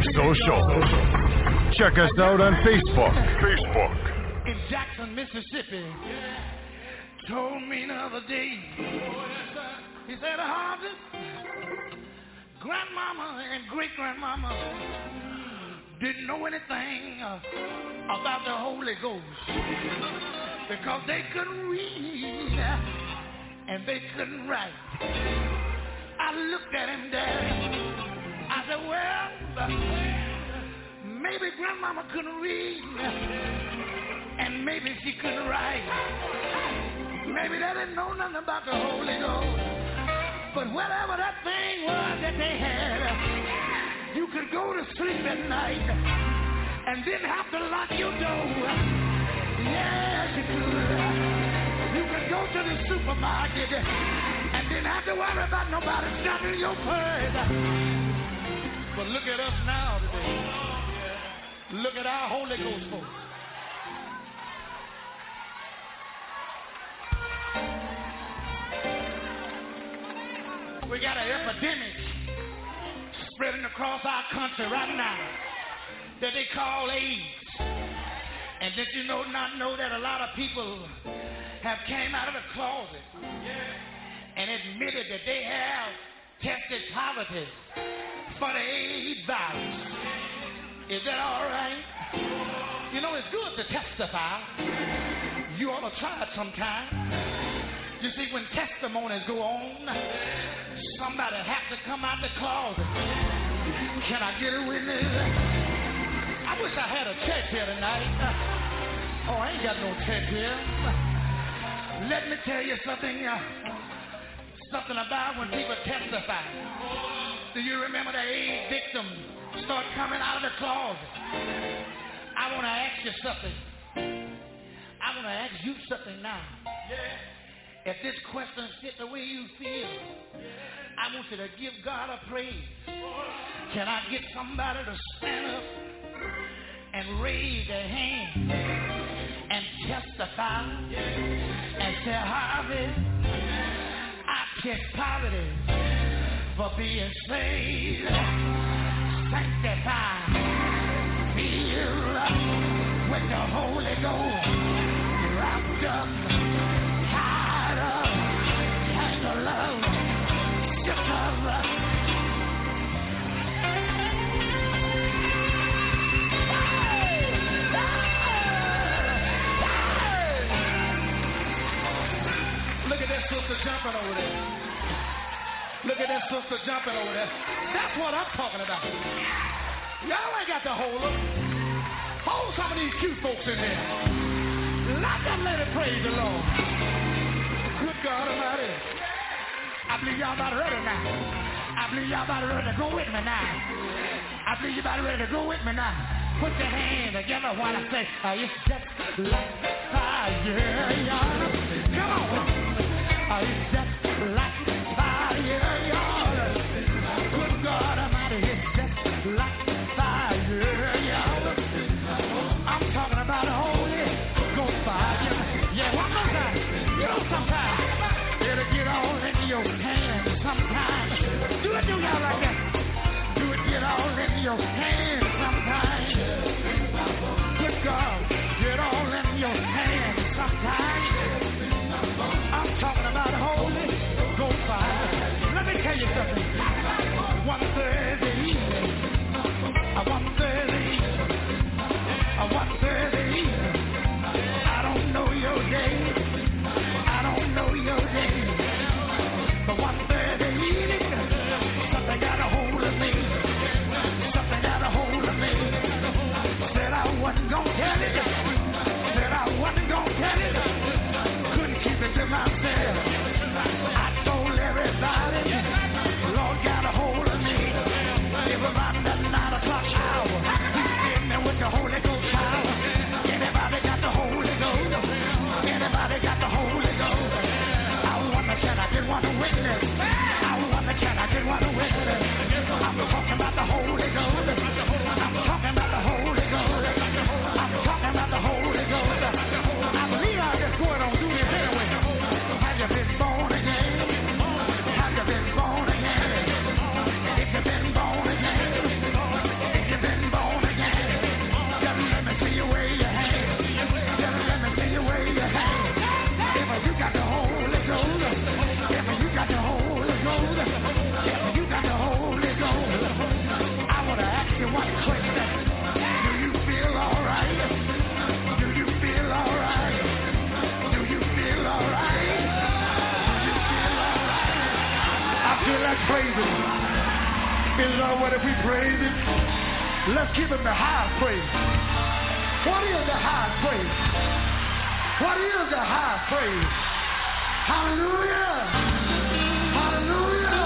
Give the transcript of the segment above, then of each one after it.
We're social. Check us out on Facebook. Facebook. In Jackson, Mississippi, told me the other day. He said, Harvey, grandmama and great grandmama didn't know anything about the Holy Ghost because they couldn't read and they couldn't write. I looked at him, Daddy. I said, well, maybe grandmama couldn't read and maybe she couldn't write. Maybe they didn't know nothing about the Holy Ghost. But whatever that thing was that they had, you could go to sleep at night and didn't have to lock your door. Yes, you could. You could go to the supermarket and didn't have to worry about nobody stopping your purse. But look at us now today. Look at our Holy Ghost folks. We got an epidemic spreading across our country right now that they call AIDS. And did you know not know that a lot of people have came out of the closet and admitted that they have tested positive for the AIDS virus. Is that all right? You know, it's good to testify. You ought to try it sometime. You see, when testimonies go on, somebody has to come out the closet. Can I get a witness? I wish I had a check here tonight. Oh, I ain't got no check here. Let me tell you something. Something about when people testify. Do you remember the AIDS victims start coming out of the closet? I want to ask you something. I want to ask you something now. If this question fit the way you feel, I want you to give God a praise. Can I get somebody to stand up and raise their hand and testify and say, Harvey, Kiss poverty for being saved, sanctified, filled with the Holy Ghost, wrapped up, tied up, and the love, shook sister jumping over there. Look at that sister jumping over there. That's what I'm talking about. Y'all ain't got to hold them. Hold some of these cute folks in there. Let them let it praise the Lord. Good God Almighty. I believe y'all about ready now. I believe y'all about ready to go with me now. I believe you about ready to go with me now. Put your hand together while I say, uh, it's just like fire, y'all. Come on. It's witness. praise Him. Is What if we praise Him? Let's give Him the highest praise. What is the highest praise? What is the highest praise? Hallelujah! Hallelujah!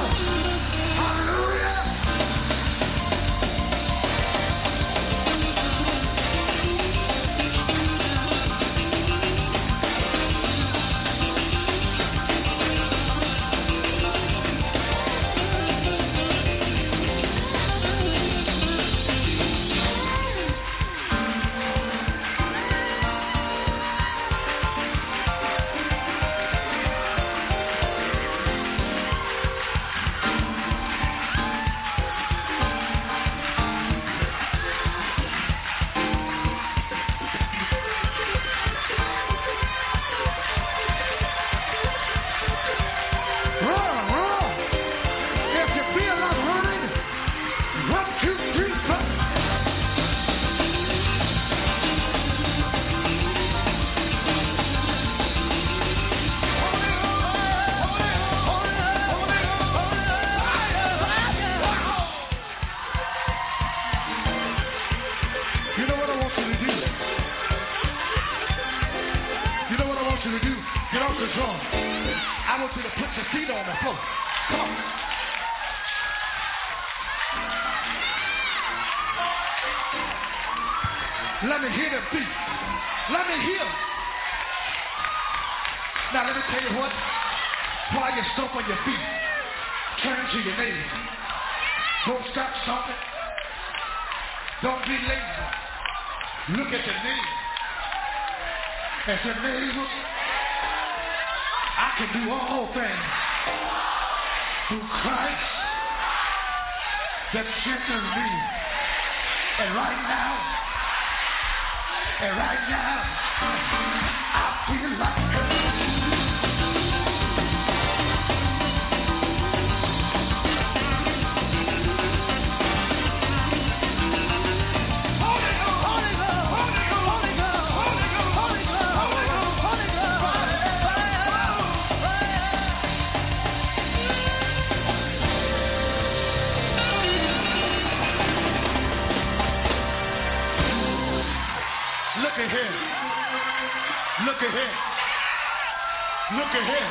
your I can do all things through Christ that strengthens me. And right now, and right now, I feel like. Look at him.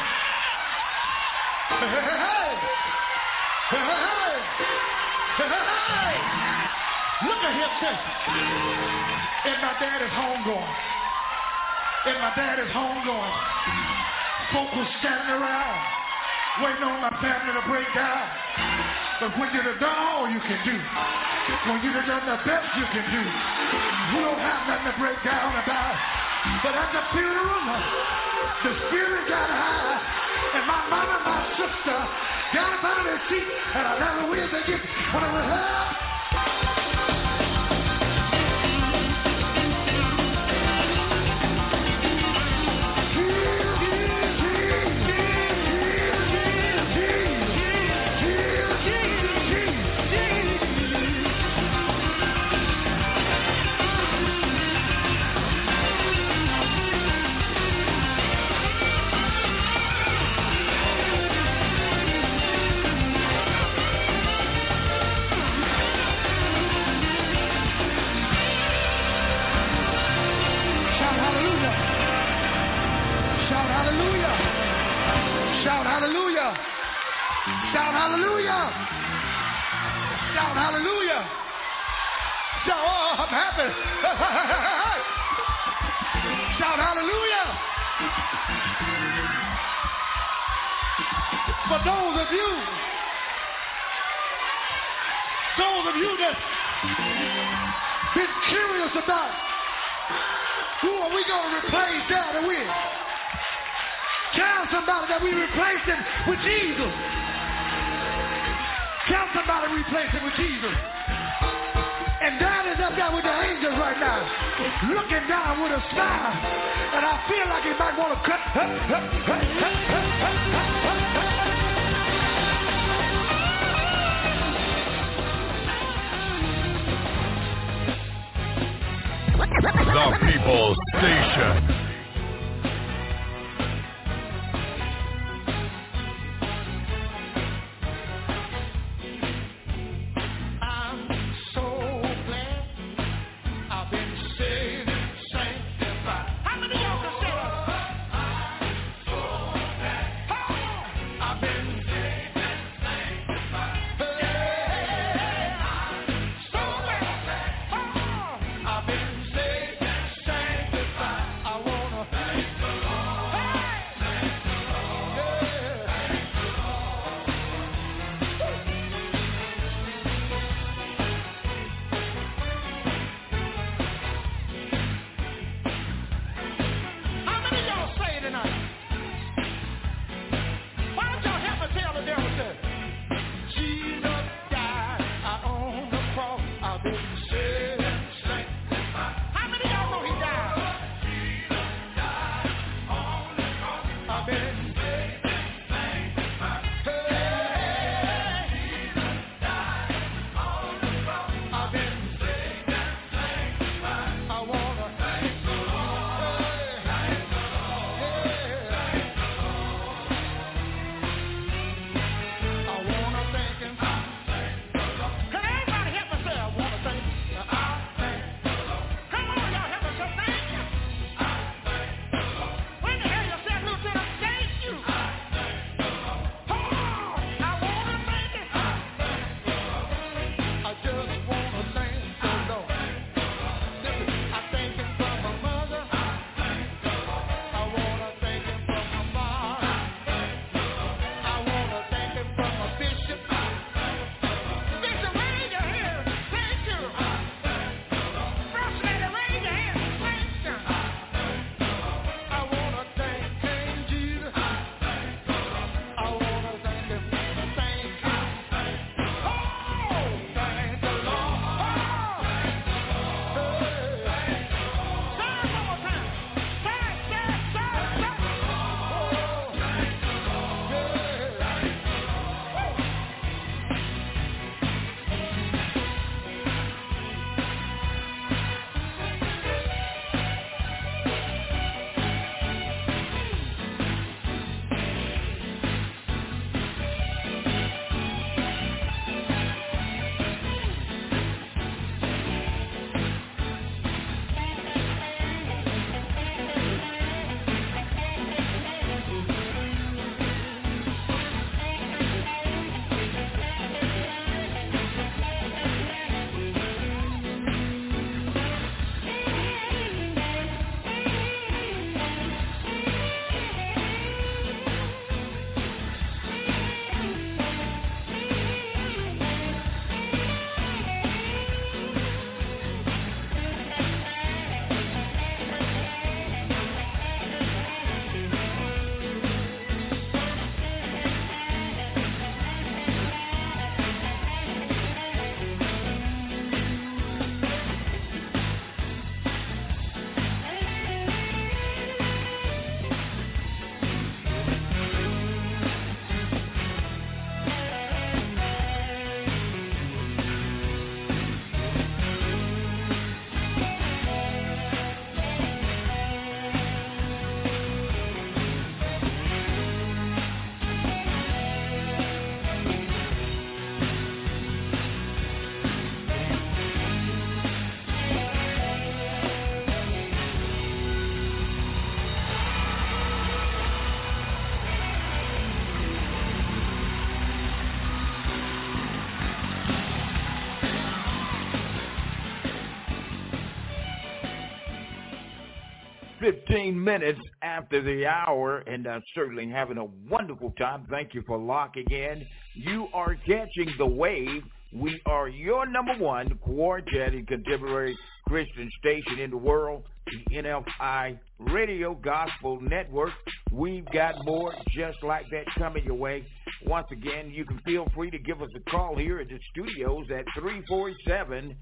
Hey, hey, hey. Look at him. And my dad is home going. And my dad is home going. Folks were standing around, waiting on my family to break down. But when you've done all you can do, when you've done the best you can do, you don't have nothing to break down about. But at the funeral, the spirit got high, and my mama, my sister, got up out of their seat, and I never will forget when I was up. of you that been curious about who are we going to replace daddy with? Tell somebody that we replace him with Jesus. Tell somebody we replace him with Jesus. And dad is up there with the angels right now, looking down with a smile. And I feel like he might want to cut. The People's Station. 15 minutes after the hour, and uh, certainly having a wonderful time. Thank you for locking in. You are catching the wave. We are your number one quartet and contemporary Christian station in the world, the NFI Radio Gospel Network. We've got more just like that coming your way. Once again, you can feel free to give us a call here at the studios at 347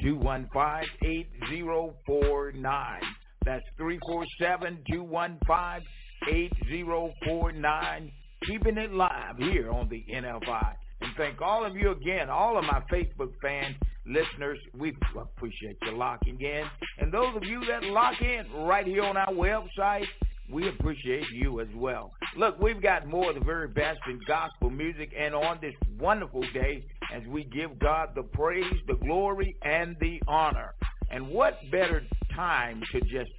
215 8049. That's 347-215-8049. Keeping it live here on the NFI. And thank all of you again, all of my Facebook fans, listeners. We appreciate you locking in. And those of you that lock in right here on our website, we appreciate you as well. Look, we've got more of the very best in gospel music and on this wonderful day as we give God the praise, the glory, and the honor. And what better time to just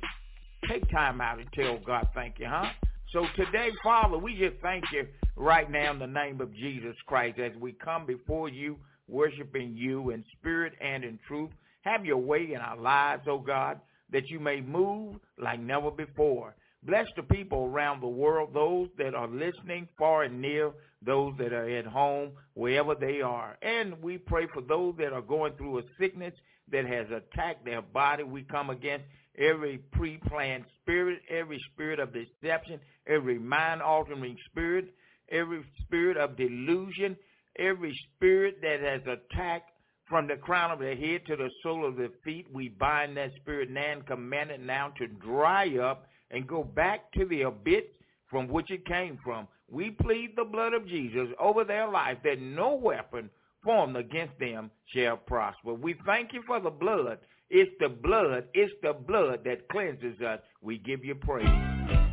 take time out and tell God thank you, huh? So today, Father, we just thank you right now in the name of Jesus Christ as we come before you, worshiping you in spirit and in truth. Have your way in our lives, oh God, that you may move like never before. Bless the people around the world, those that are listening far and near, those that are at home, wherever they are. And we pray for those that are going through a sickness that has attacked their body. We come against every pre-planned spirit, every spirit of deception, every mind-altering spirit, every spirit of delusion, every spirit that has attacked from the crown of the head to the sole of the feet. We bind that spirit now and command it now to dry up and go back to the abyss from which it came from. We plead the blood of Jesus over their life that no weapon formed against them shall prosper. We thank you for the blood. It's the blood, it's the blood that cleanses us. We give you praise.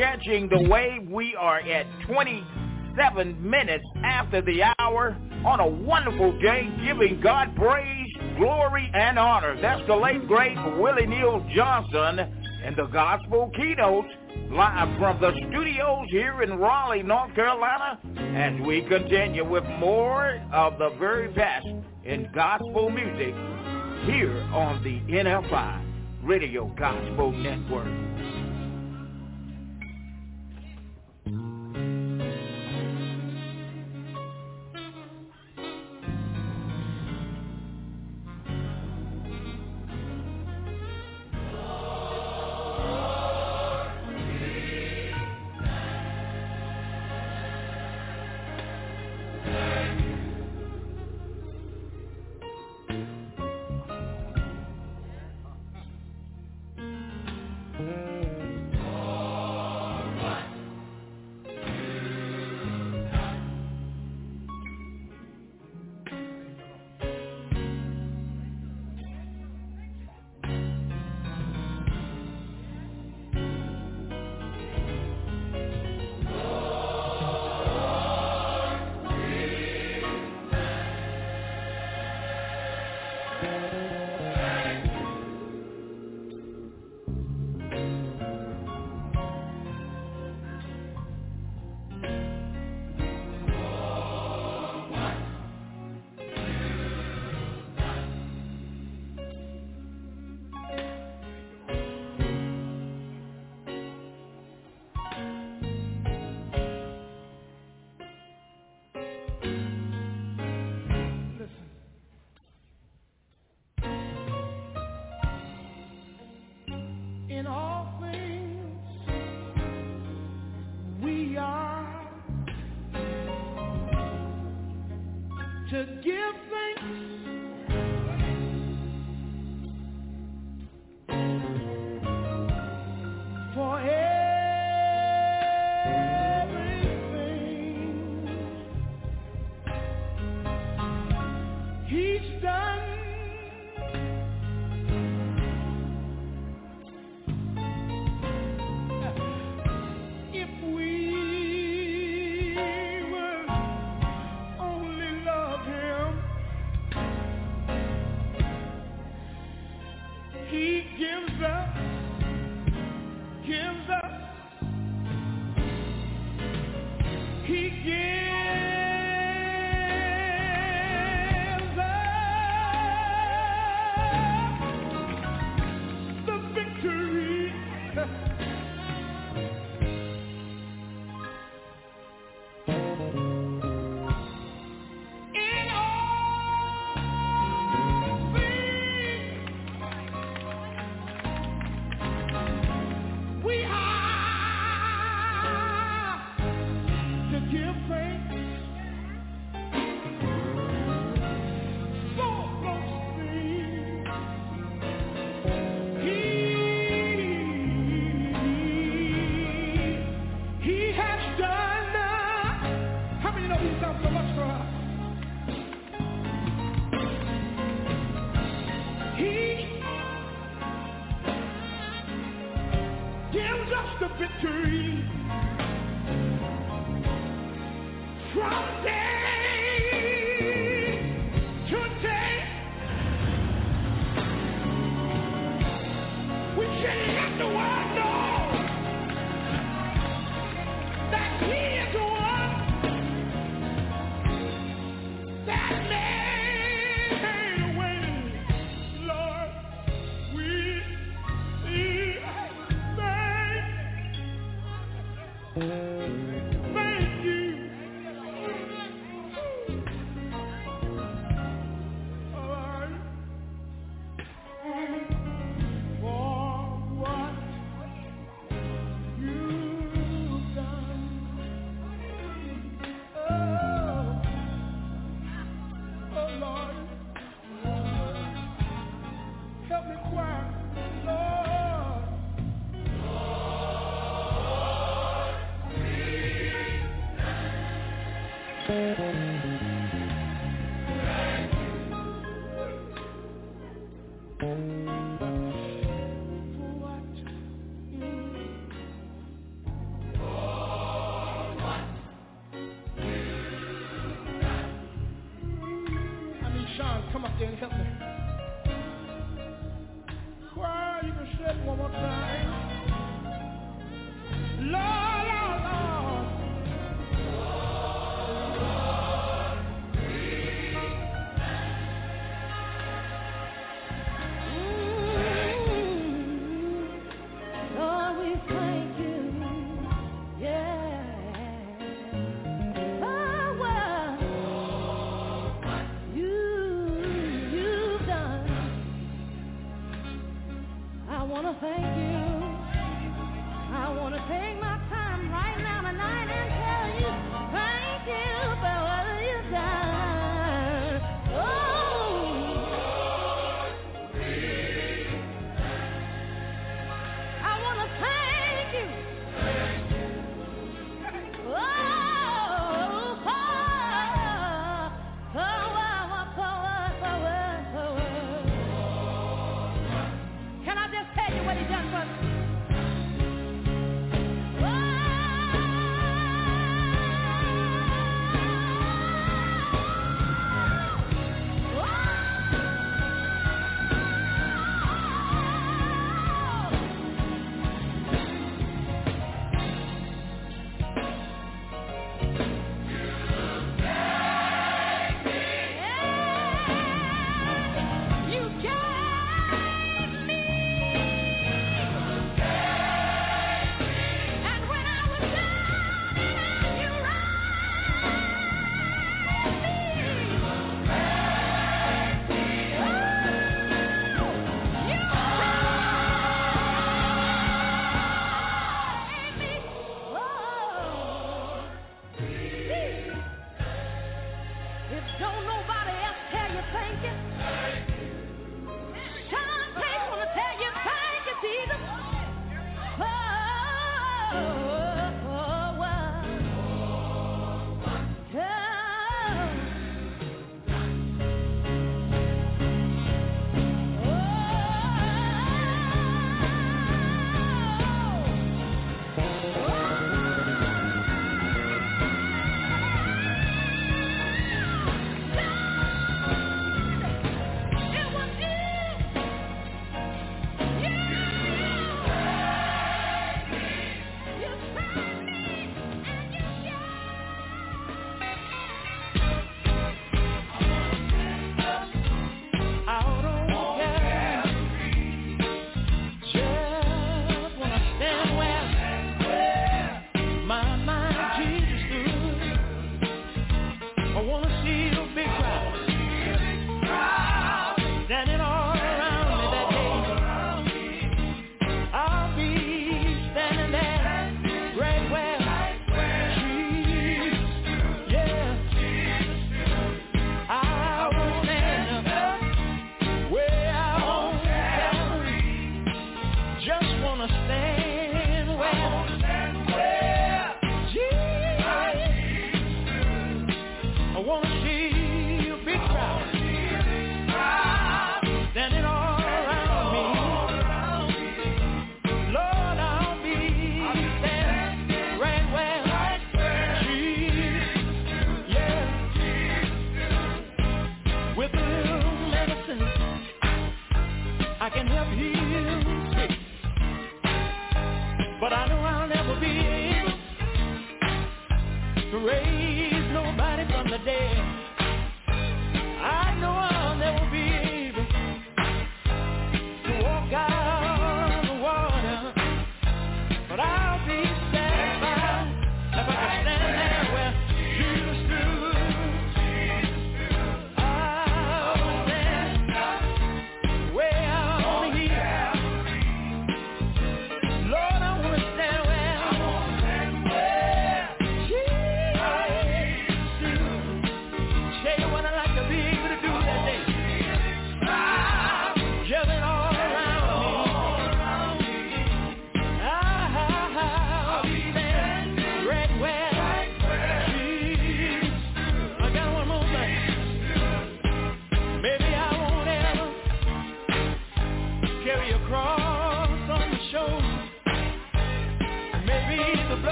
Catching the wave. We are at 27 minutes after the hour on a wonderful day, giving God praise, glory, and honor. That's the late, great Willie Neal Johnson and the Gospel Keynote live from the studios here in Raleigh, North Carolina, as we continue with more of the very best in gospel music here on the NFI Radio Gospel Network.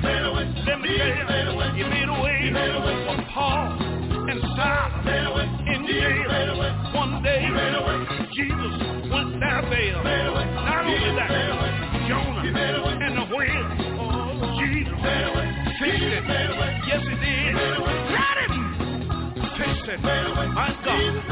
million. Let me tell you, you made a way for Paul and Silas in jail. One day, Jesus went down there. Not only that, Jonah and the whale. Oh, Jesus tasted. Yes, he did. Let him taste it. My God.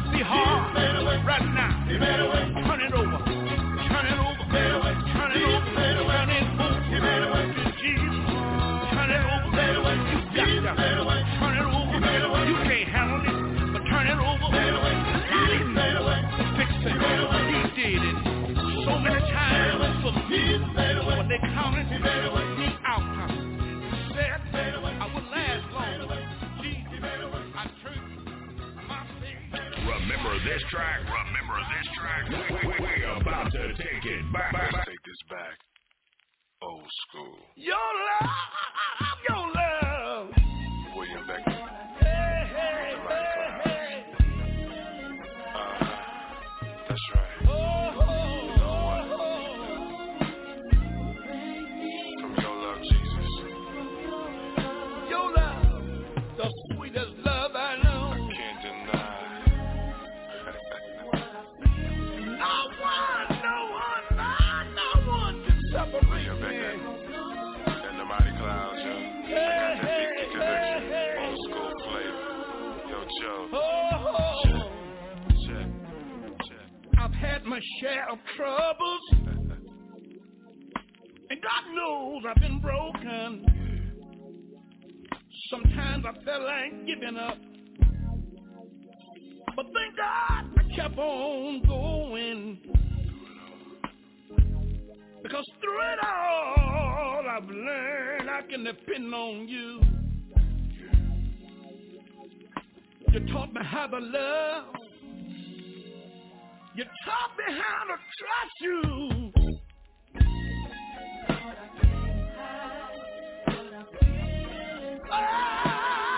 You better up. But thank God I kept on going. Because through it all, I've learned I can depend on you. You taught me how to love. You taught me how to trust you. Oh!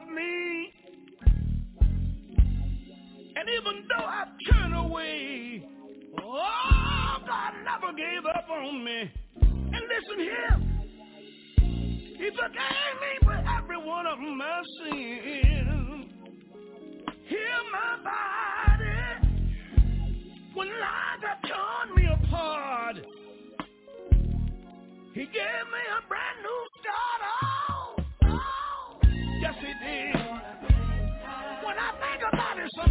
of me. And even though I turn away, oh, God never gave up on me. And listen here, He forgave me for every one of my sins. Heal my body when lies have torn me apart. He gave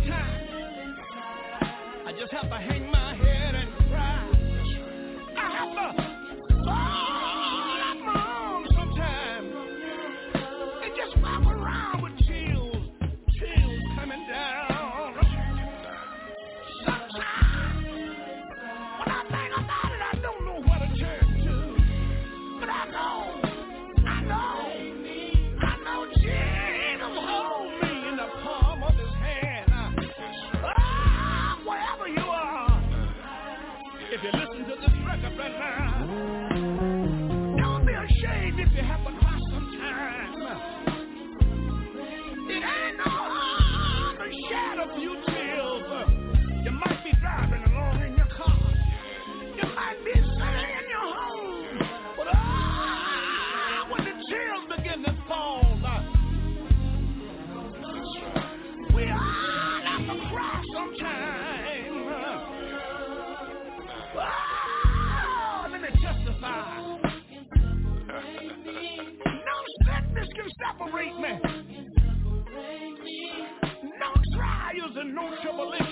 time. I just have to hang my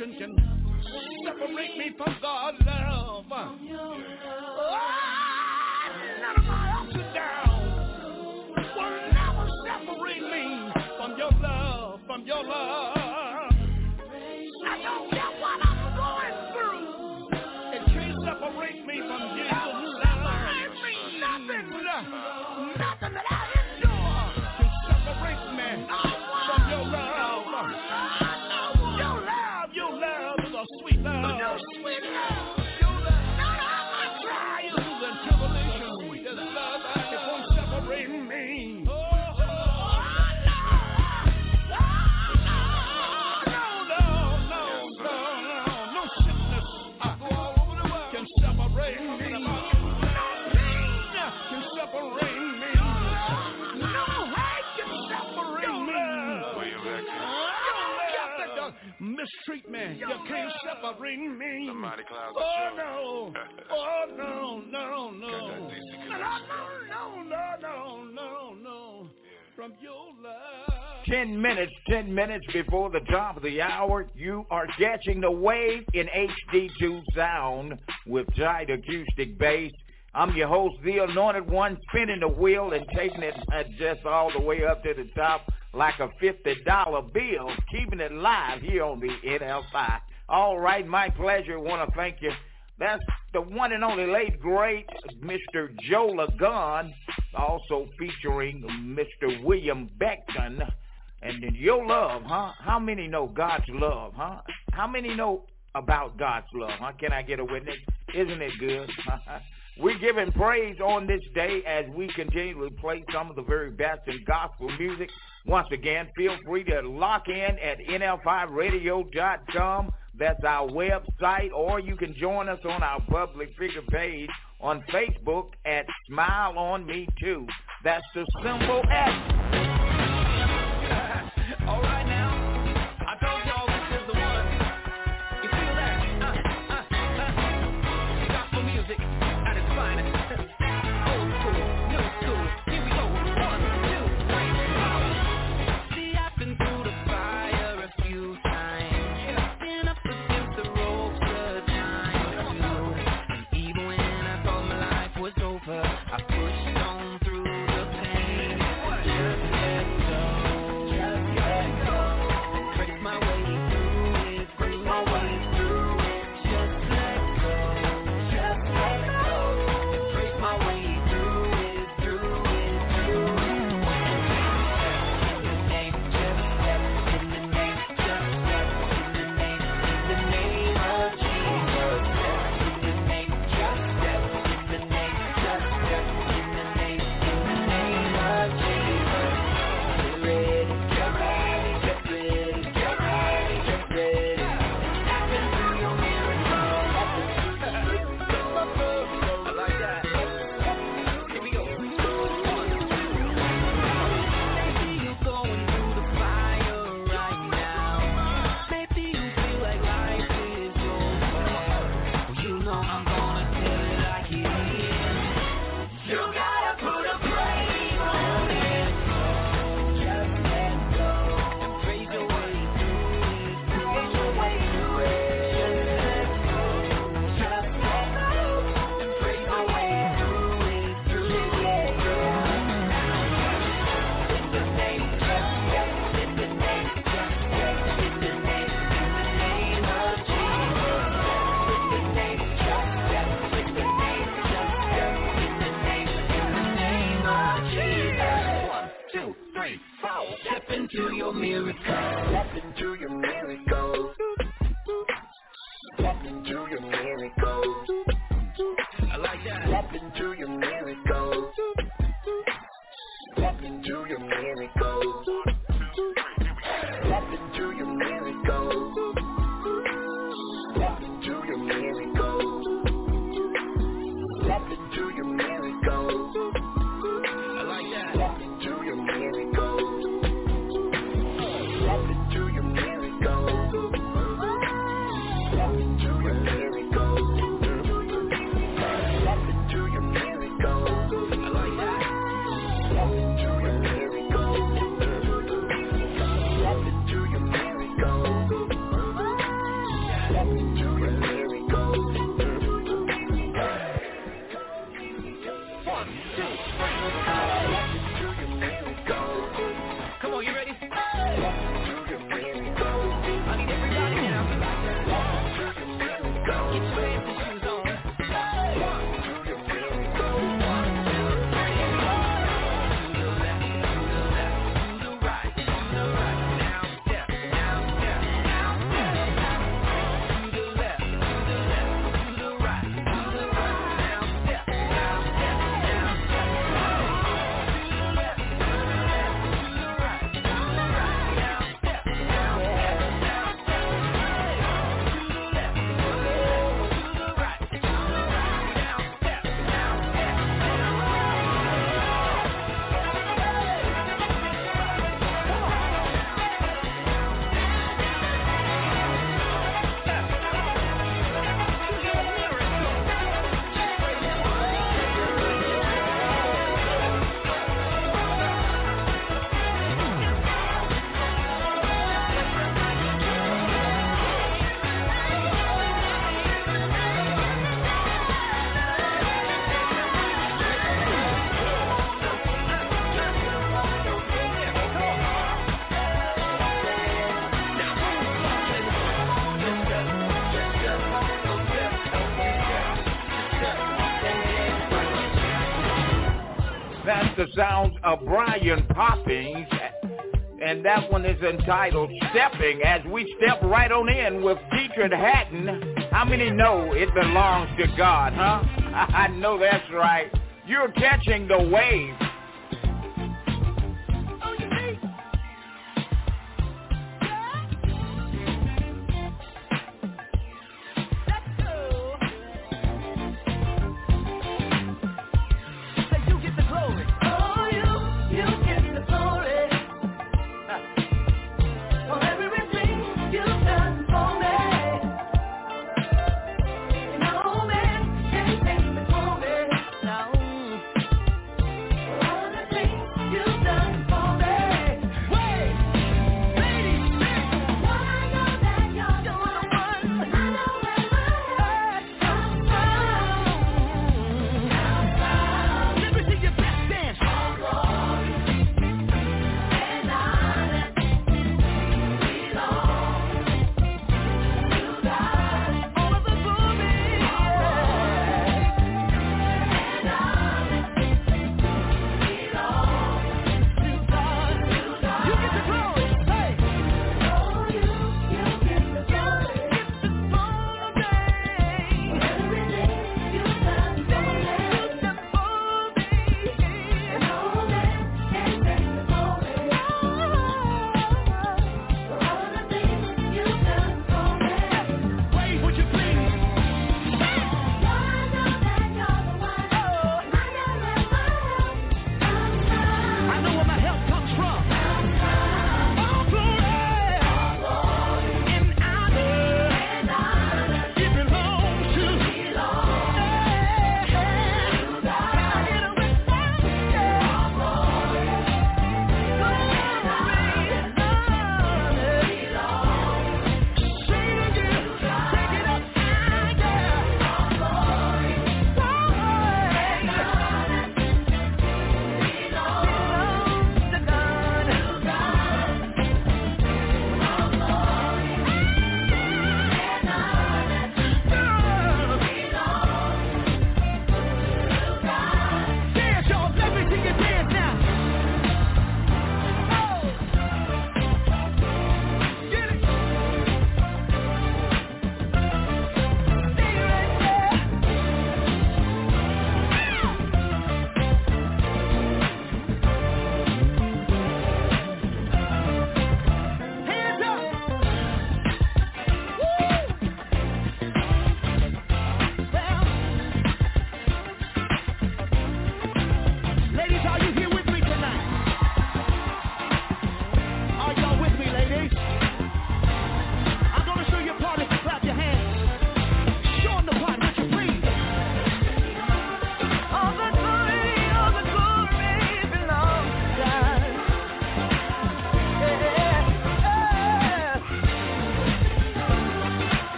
Separation can separate me from God's love. Oh, None of my ups and downs will separate me from your love, from your love. Mistreat. You can't separate me. The clouds Oh no. Oh no, no, no. No, no, no, no, no, no. From your love. Ten minutes, ten minutes before the top of the hour, you are catching the wave in HD2 sound with giant acoustic bass. I'm your host, the Anointed One, spinning the wheel and taking it uh, just all the way up to the top like a $50 bill, keeping it live here on the NFI. All right, my pleasure. Want to thank you. That's the one and only late great Mr. Joe Ligon, also featuring Mr. William Becton. And your love, huh? How many know God's love, huh? How many know about God's love, huh? Can I get a witness? Isn't it good? We're giving praise on this day as we continue to play some of the very best in gospel music. Once again, feel free to lock in at nfiradio.com. That's our website, or you can join us on our public figure page on Facebook at Smile on Me Too. That's the symbol S. All right Step into your miracle. Step into your miracle. Step into your miracle. Sounds of Brian Poppins, and that one is entitled Stepping as we step right on in with Dietrick Haddon. How many know it belongs to God, huh? I know that's right. You're catching the wave.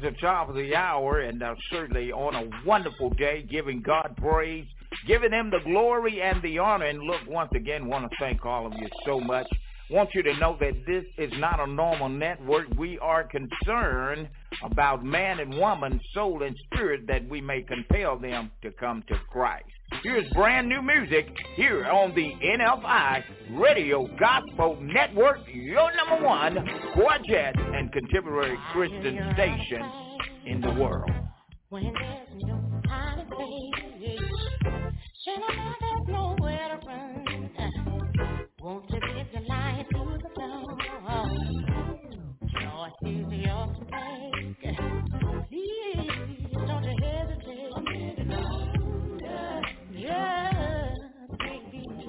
The top of the hour and uh, certainly on a wonderful day giving God praise, giving him the glory and the honor. And look, once again, want to thank all of you so much want you to know that this is not a normal network. We are concerned about man and woman, soul and spirit, that we may compel them to come to Christ. Here's brand new music here on the NFI Radio Gospel Network, your number one quartet and contemporary Christian station in the world.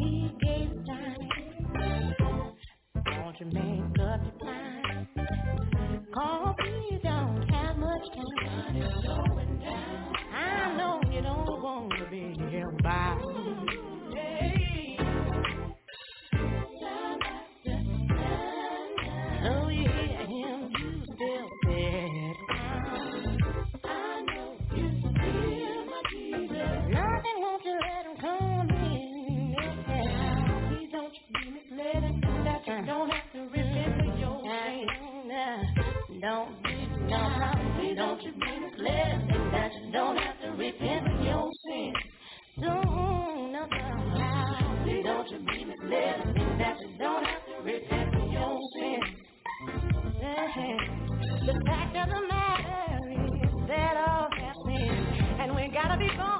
He gave time. Won't you make up your mind? Don't have much time. I know you don't want to be here by don't have to remember your. Don't be, no, please don't you be misled. That you don't have to remember your sins. Don't, no, no, please don't you be misled. That you don't have to remember your sins. The fact of the matter is that all have sinned, and we gotta be born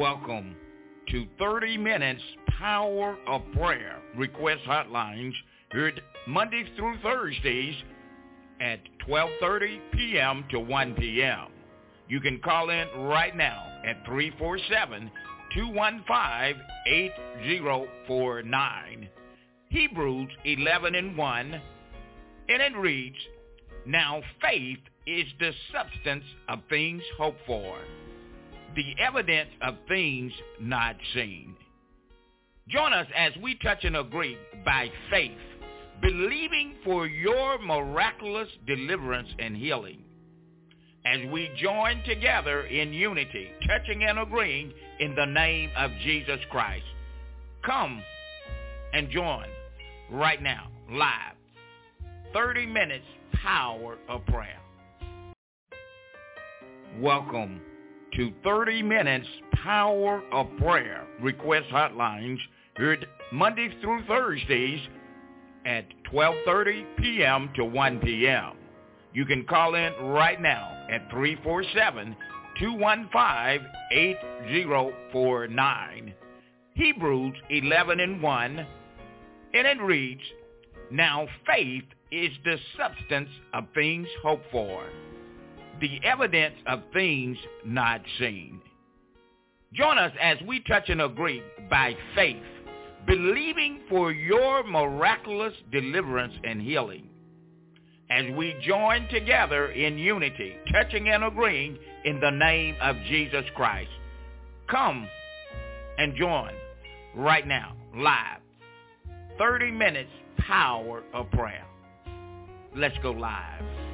Welcome to 30 Minutes Power of Prayer. Request hotlines Heard Mondays through Thursdays at 12.30 p.m. to 1 p.m. You can call in right now at 347-215-8049. Hebrews 11 and 1, and it reads, Now faith is the substance of things hoped for, the evidence of things not seen. Join us as we touch and agree by faith, believing for your miraculous deliverance and healing. As we join together in unity, touching and agreeing in the name of Jesus Christ. Come and join right now, live. 30 minutes power of prayer. Welcome to 30 minutes power of prayer. Request hotlines heard Mondays through Thursdays at 12:30 p.m. to 1 p.m. You can call in right now at 347-215-8049. Hebrews 11 and 1, and it reads, Now faith is the substance of things hoped for, the evidence of things not seen. Join us as we touch and agree by faith, believing for your miraculous deliverance and healing. As we join together in unity, touching and agreeing in the name of Jesus Christ. Come and join right now, live. 30 minutes power of prayer. Let's go live.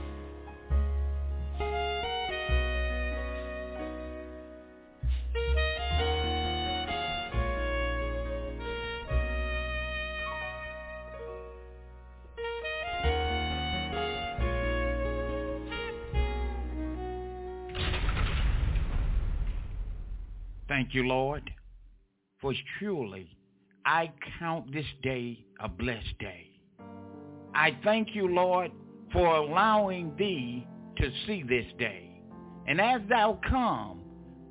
Thank you, Lord, for truly I count this day a blessed day. I thank you, Lord, for allowing thee to see this day. And as thou come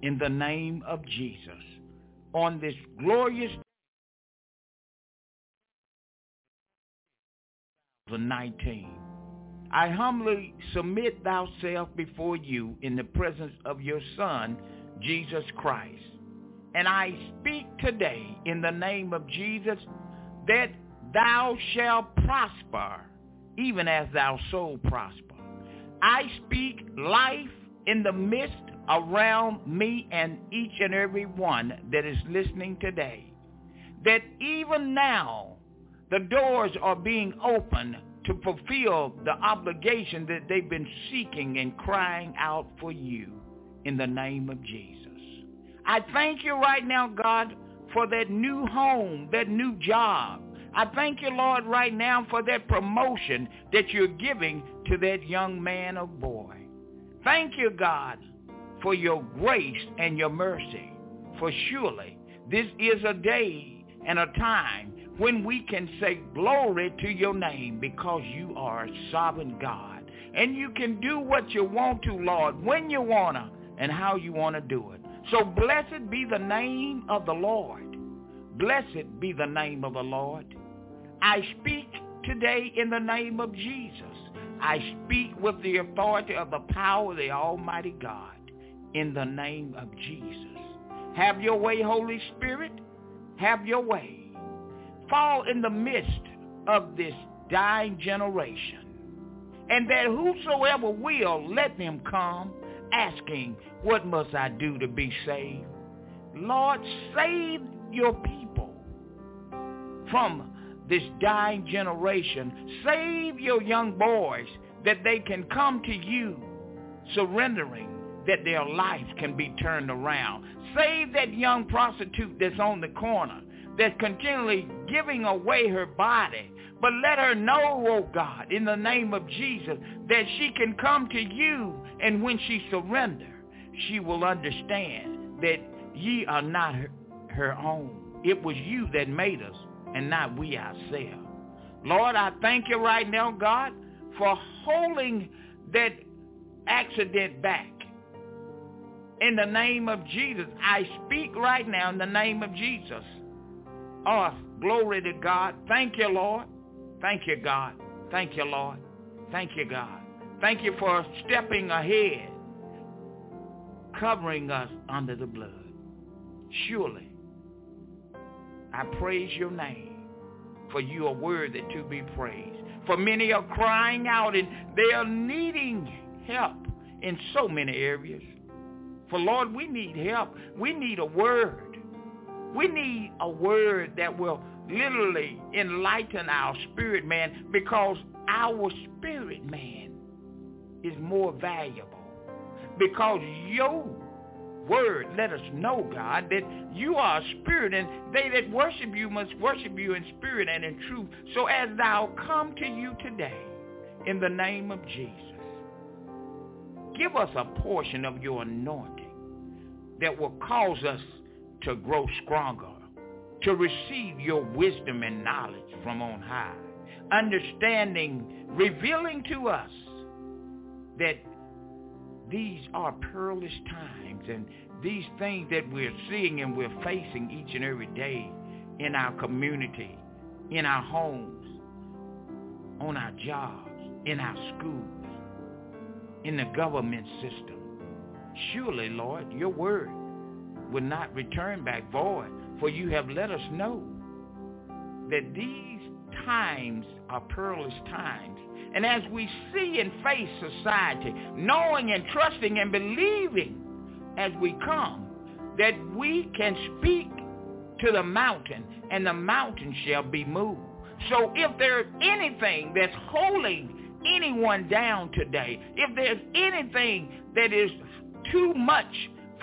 in the name of Jesus on this glorious 19, I humbly submit thyself before you in the presence of your Son, Jesus Christ. And I speak today in the name of Jesus that thou shalt prosper even as thou soul prosper. I speak life in the midst around me and each and every one that is listening today. That even now the doors are being opened to fulfill the obligation that they've been seeking and crying out for you in the name of Jesus. I thank you right now, God, for that new home, that new job. I thank you, Lord, right now for that promotion that you're giving to that young man or boy. Thank you, God, for your grace and your mercy. For surely this is a day and a time when we can say glory to your name because you are a sovereign God. And you can do what you want to, Lord, when you want to, and how you want to do it. So blessed be the name of the Lord. Blessed be the name of the Lord. I speak today in the name of Jesus. I speak with the authority of the power of the Almighty God in the name of Jesus. Have your way, Holy Spirit. Have your way. Fall in the midst of this dying generation. And that whosoever will, let them come asking, what must I do to be saved? Lord, save your people from this dying generation. Save your young boys that they can come to you surrendering that their life can be turned around. Save that young prostitute that's on the corner that's continually giving away her body. But let her know, oh God, in the name of Jesus, that she can come to you and when she surrender, she will understand that ye are not her, her own. It was you that made us and not we ourselves. Lord, I thank you right now, God, for holding that accident back. In the name of Jesus, I speak right now in the name of Jesus. Oh, glory to God. Thank you, Lord. Thank you, God. Thank you, Lord. Thank you, God. Thank you for stepping ahead, covering us under the blood. Surely, I praise your name, for you are worthy to be praised. For many are crying out and they are needing help in so many areas. For Lord, we need help. We need a word. We need a word that will literally enlighten our spirit man because our spirit man is more valuable. Because your word let us know, God, that you are a spirit and they that worship you must worship you in spirit and in truth. So as thou come to you today in the name of Jesus, give us a portion of your anointing that will cause us to grow stronger, to receive your wisdom and knowledge from on high, understanding, revealing to us that these are perilous times and these things that we're seeing and we're facing each and every day in our community, in our homes, on our jobs, in our schools, in the government system. Surely, Lord, your word will not return back void, for you have let us know that these times are perilous times. And as we see and face society, knowing and trusting and believing as we come, that we can speak to the mountain and the mountain shall be moved. So if there's anything that's holding anyone down today, if there's anything that is too much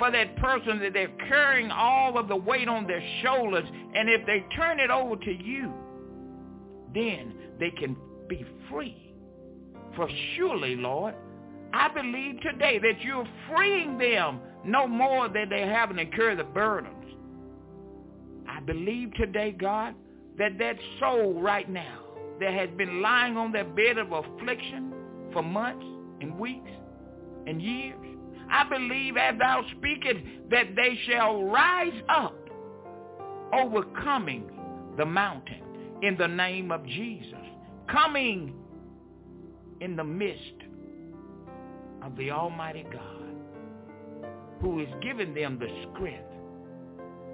for that person that they're carrying all of the weight on their shoulders, and if they turn it over to you, then they can be free. For surely, Lord, I believe today that you're freeing them no more than they having to carry the burdens. I believe today, God, that that soul right now that has been lying on their bed of affliction for months and weeks and years, I believe as thou speakest that they shall rise up overcoming the mountain in the name of Jesus, coming in the midst of the Almighty God who has given them the strength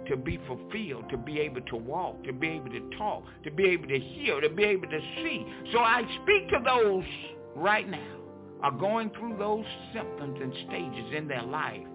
to be fulfilled, to be able to walk, to be able to talk, to be able to hear, to be able to see. So I speak to those right now are going through those symptoms and stages in their life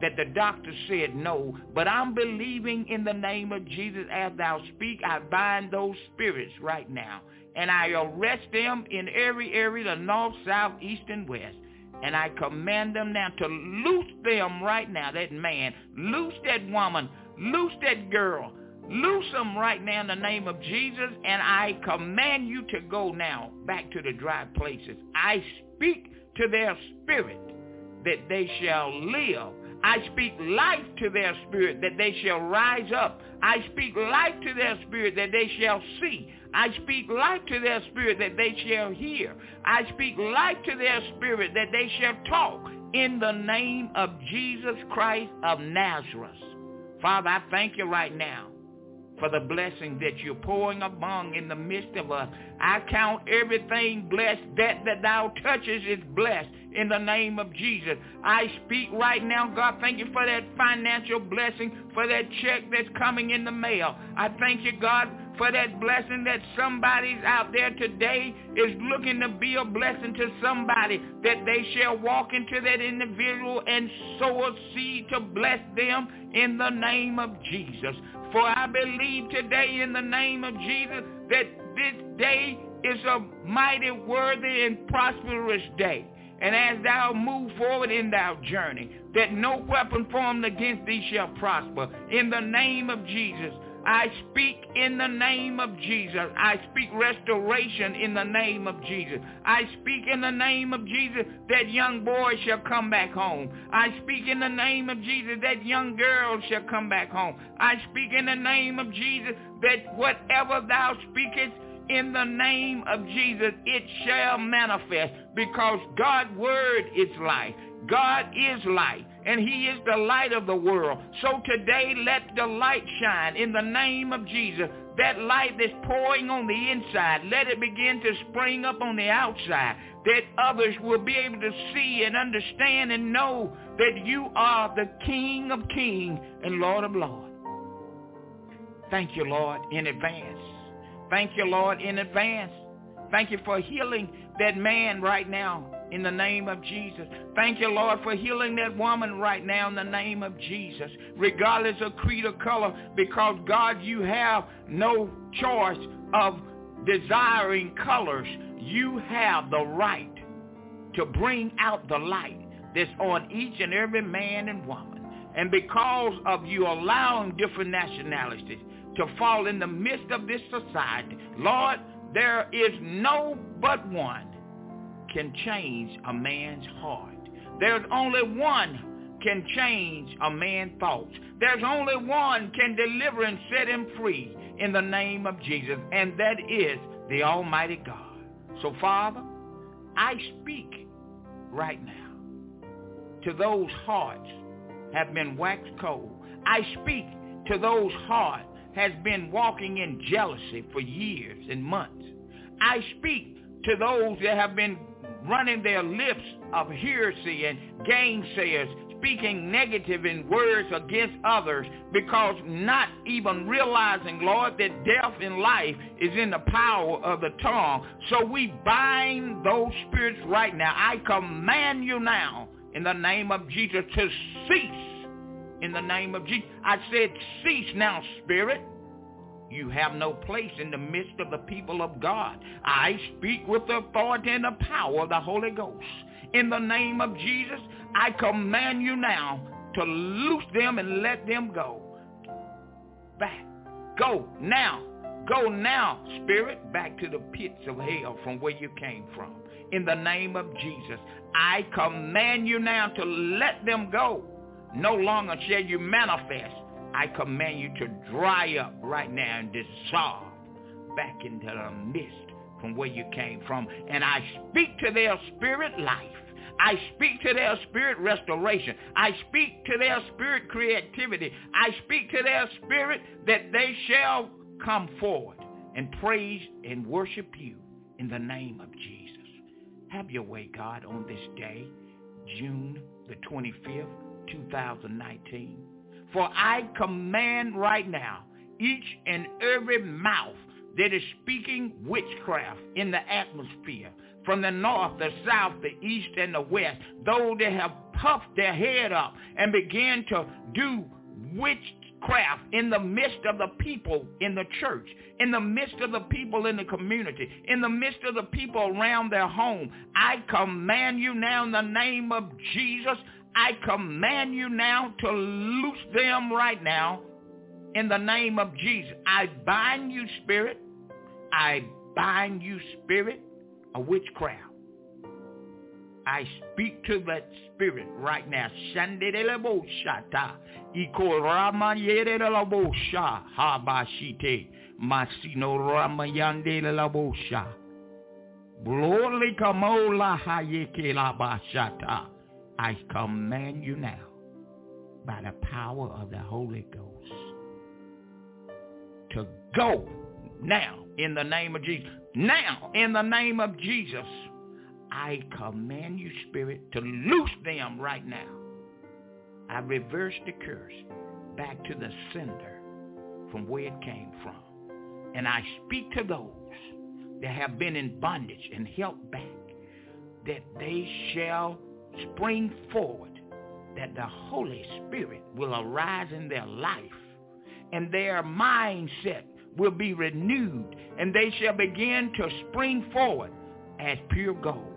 that the doctor said no, but I'm believing in the name of Jesus as thou speak, I bind those spirits right now. And I arrest them in every area, the north, south, east, and west. And I command them now to loose them right now, that man, loose that woman, loose that girl, loose them right now in the name of Jesus. And I command you to go now back to the dry places. I speak to their spirit that they shall live. I speak life to their spirit that they shall rise up. I speak life to their spirit that they shall see. I speak life to their spirit that they shall hear. I speak life to their spirit that they shall talk in the name of Jesus Christ of Nazareth. Father, I thank you right now for the blessing that you're pouring among in the midst of us. I count everything blessed. That that thou touches is blessed in the name of Jesus. I speak right now, God, thank you for that financial blessing, for that check that's coming in the mail. I thank you, God, for that blessing that somebody's out there today is looking to be a blessing to somebody, that they shall walk into that individual and sow a seed to bless them in the name of Jesus. For I believe today in the name of Jesus that this day is a mighty worthy and prosperous day. And as thou move forward in thy journey, that no weapon formed against thee shall prosper. In the name of Jesus, I speak in the name of Jesus. I speak restoration in the name of Jesus. I speak in the name of Jesus that young boy shall come back home. I speak in the name of Jesus that young girl shall come back home. I speak in the name of Jesus that whatever thou speakest in the name of Jesus, it shall manifest because God's word is life. God is light and he is the light of the world. So today let the light shine in the name of Jesus that light that's pouring on the inside, let it begin to spring up on the outside, that others will be able to see and understand and know that you are the King of kings and Lord of lords. Thank you, Lord, in advance. Thank you, Lord, in advance. Thank you for healing that man right now in the name of Jesus. Thank you, Lord, for healing that woman right now in the name of Jesus, regardless of creed or color, because, God, you have no choice of desiring colors. You have the right to bring out the light that's on each and every man and woman. And because of you allowing different nationalities to fall in the midst of this society, Lord, there is no but one can change a man's heart. There's only one can change a man's thoughts. There's only one can deliver and set him free in the name of Jesus, and that is the Almighty God. So, Father, I speak right now to those hearts have been waxed cold. I speak to those hearts has been walking in jealousy for years and months. I speak to those that have been running their lips of heresy and gainsayers, speaking negative in words against others because not even realizing, Lord, that death and life is in the power of the tongue. So we bind those spirits right now. I command you now in the name of Jesus to cease in the name of Jesus. I said cease now, spirit. You have no place in the midst of the people of God. I speak with the authority and the power of the Holy Ghost. In the name of Jesus, I command you now to loose them and let them go. Back. Go now. Go now, spirit, back to the pits of hell from where you came from. In the name of Jesus, I command you now to let them go. No longer shall you manifest I command you to dry up right now and dissolve back into the mist from where you came from. And I speak to their spirit life. I speak to their spirit restoration. I speak to their spirit creativity. I speak to their spirit that they shall come forward and praise and worship you in the name of Jesus. Have your way, God, on this day, June the 25th, 2019. For I command right now each and every mouth that is speaking witchcraft in the atmosphere from the north, the south, the east, and the west, those that have puffed their head up and began to do witchcraft in the midst of the people in the church, in the midst of the people in the community, in the midst of the people around their home. I command you now in the name of Jesus I command you now to loose them right now in the name of Jesus. I bind you, spirit. I bind you, spirit of witchcraft. I speak to that spirit right now. Shandeleboshata. Ikorama yerelabosha. Habashite. Masino rama yandelabosha. Glory kamola. I command you now by the power of the Holy Ghost to go now in the name of Jesus. Now in the name of Jesus, I command you, Spirit, to loose them right now. I reverse the curse back to the sender from where it came from. And I speak to those that have been in bondage and held back that they shall spring forward, that the Holy Spirit will arise in their life and their mindset will be renewed and they shall begin to spring forward as pure gold.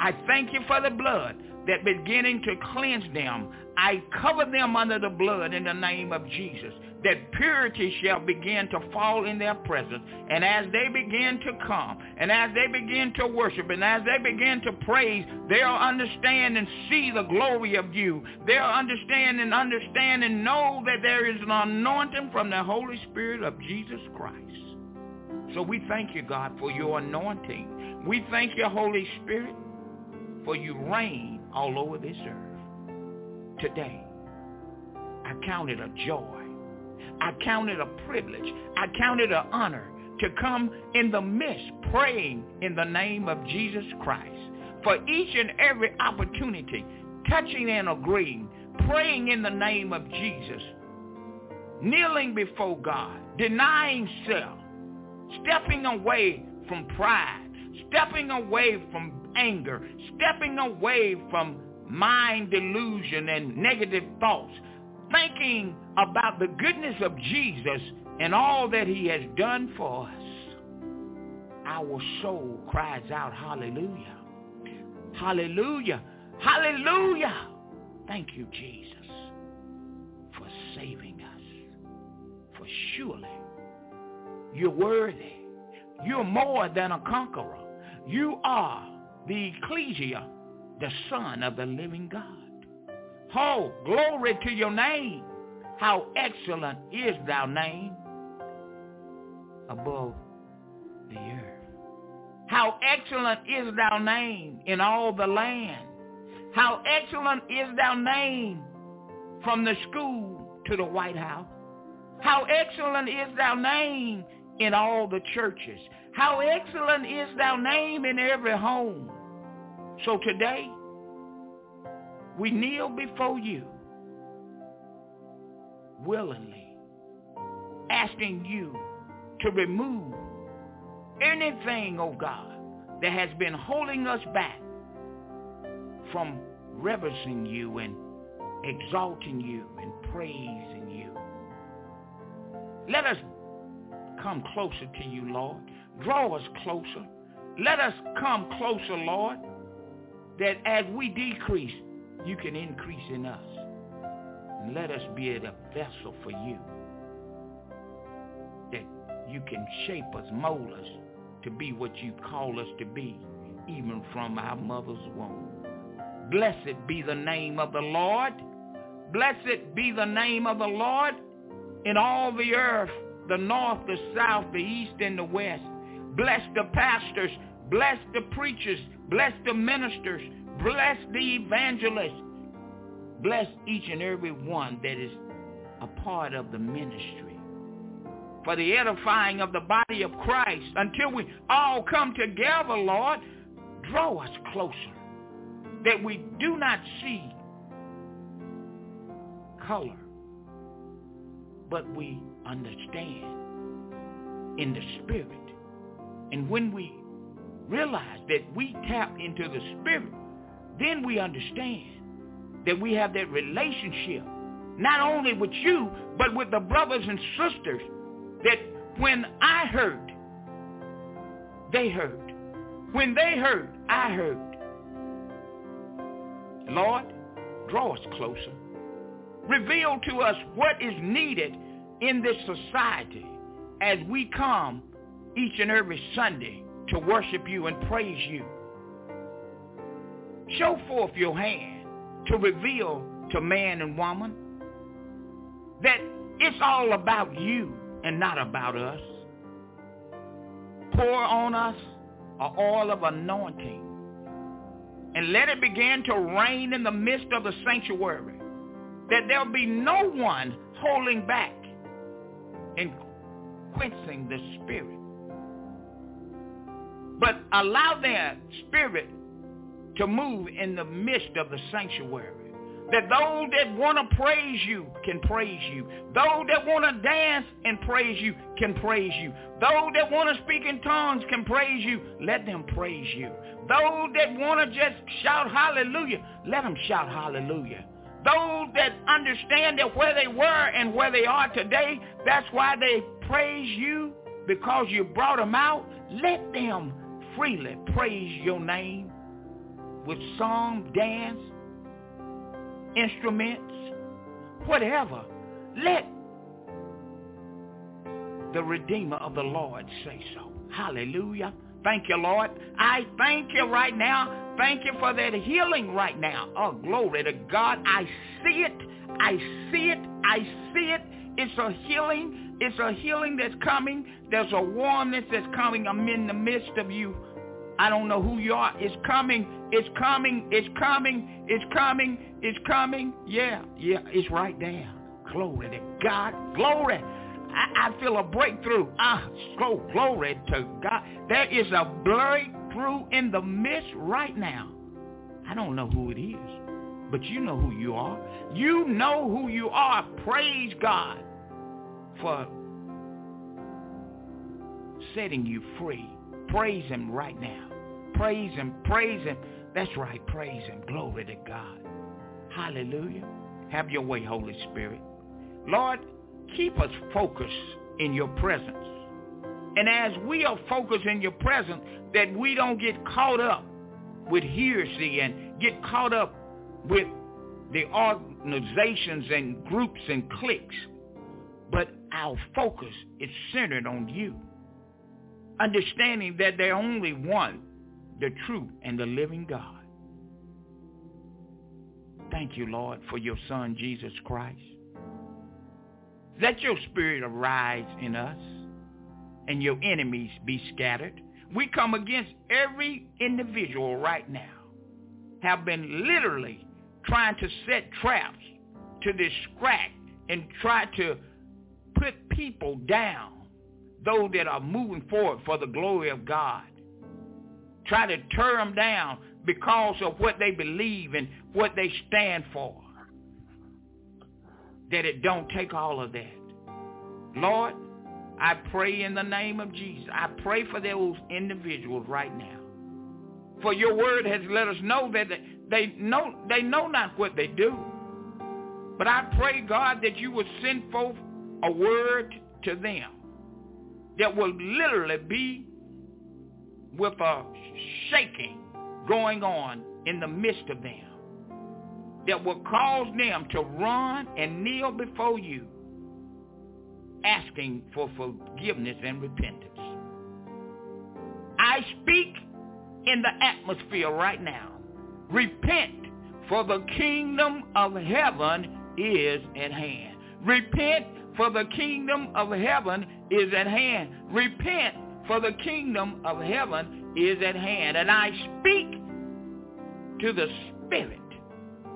I thank you for the blood that beginning to cleanse them. I cover them under the blood in the name of Jesus that purity shall begin to fall in their presence. And as they begin to come, and as they begin to worship, and as they begin to praise, they'll understand and see the glory of you. They'll understand and understand and know that there is an anointing from the Holy Spirit of Jesus Christ. So we thank you, God, for your anointing. We thank you, Holy Spirit, for you reign all over this earth. Today, I count it a joy I count it a privilege. I count it an honor to come in the midst praying in the name of Jesus Christ for each and every opportunity, touching and agreeing, praying in the name of Jesus, kneeling before God, denying self, stepping away from pride, stepping away from anger, stepping away from mind delusion and negative thoughts, thinking about the goodness of Jesus and all that he has done for us. Our soul cries out, hallelujah. Hallelujah. Hallelujah. Thank you, Jesus, for saving us. For surely you're worthy. You're more than a conqueror. You are the ecclesia, the son of the living God. Oh, glory to your name. How excellent is thy name above the earth. How excellent is thy name in all the land. How excellent is thy name from the school to the White House. How excellent is thy name in all the churches. How excellent is thou name in every home. So today, we kneel before you willingly, asking you to remove anything, oh God, that has been holding us back from reverencing you and exalting you and praising you. Let us come closer to you, Lord. Draw us closer. Let us come closer, Lord, that as we decrease, you can increase in us. And let us be a vessel for you. That you can shape us, mold us to be what you call us to be, even from our mother's womb. Blessed be the name of the Lord. Blessed be the name of the Lord in all the earth, the north, the south, the east, and the west. Bless the pastors. Bless the preachers. Bless the ministers. Bless the evangelists. Bless each and every one that is a part of the ministry for the edifying of the body of Christ until we all come together, Lord. Draw us closer that we do not see color, but we understand in the spirit. And when we realize that we tap into the spirit, then we understand that we have that relationship, not only with you, but with the brothers and sisters that when I heard, they heard. When they heard, I heard. Lord, draw us closer. Reveal to us what is needed in this society as we come each and every Sunday to worship you and praise you. Show forth your hand to reveal to man and woman that it's all about you and not about us. Pour on us a oil of anointing and let it begin to rain in the midst of the sanctuary that there'll be no one holding back and quenching the spirit. But allow their spirit to move in the midst of the sanctuary that those that want to praise you can praise you. Those that want to dance and praise you can praise you. Those that want to speak in tongues can praise you. Let them praise you. Those that want to just shout hallelujah, let them shout hallelujah. Those that understand that where they were and where they are today, that's why they praise you because you brought them out. Let them freely praise your name with song, dance, instruments, whatever. Let the Redeemer of the Lord say so. Hallelujah. Thank you, Lord. I thank you right now. Thank you for that healing right now. Oh, glory to God. I see it. I see it. I see it. It's a healing. It's a healing that's coming. There's a warmness that's coming. I'm in the midst of you. I don't know who you are. It's coming. It's coming. It's coming. It's coming. It's coming. Yeah, yeah, it's right there. Glory to God. Glory. I, I feel a breakthrough. Ah, so glory to God. There is a breakthrough in the midst right now. I don't know who it is, but you know who you are. You know who you are. Praise God for setting you free. Praise him right now. Praise him. Praise him. That's right. Praise him. Glory to God. Hallelujah. Have your way, Holy Spirit. Lord, keep us focused in your presence. And as we are focused in your presence, that we don't get caught up with hearsay and get caught up with the organizations and groups and cliques. But our focus is centered on you. Understanding that there's only one, the true and the living God. Thank you, Lord, for your son, Jesus Christ. Let your spirit arise in us and your enemies be scattered. We come against every individual right now have been literally trying to set traps to distract and try to put people down, those that are moving forward for the glory of God. Try to tear them down because of what they believe and what they stand for. That it don't take all of that. Lord, I pray in the name of Jesus. I pray for those individuals right now. For your word has let us know that they know they know not what they do. But I pray, God, that you would send forth a word to them that will literally be with a shaking going on in the midst of them that will cause them to run and kneel before you asking for forgiveness and repentance. I speak in the atmosphere right now. Repent, for the kingdom of heaven is at hand. Repent, for the kingdom of heaven is at hand. Repent, for the kingdom of heaven is at hand. And I speak to the spirit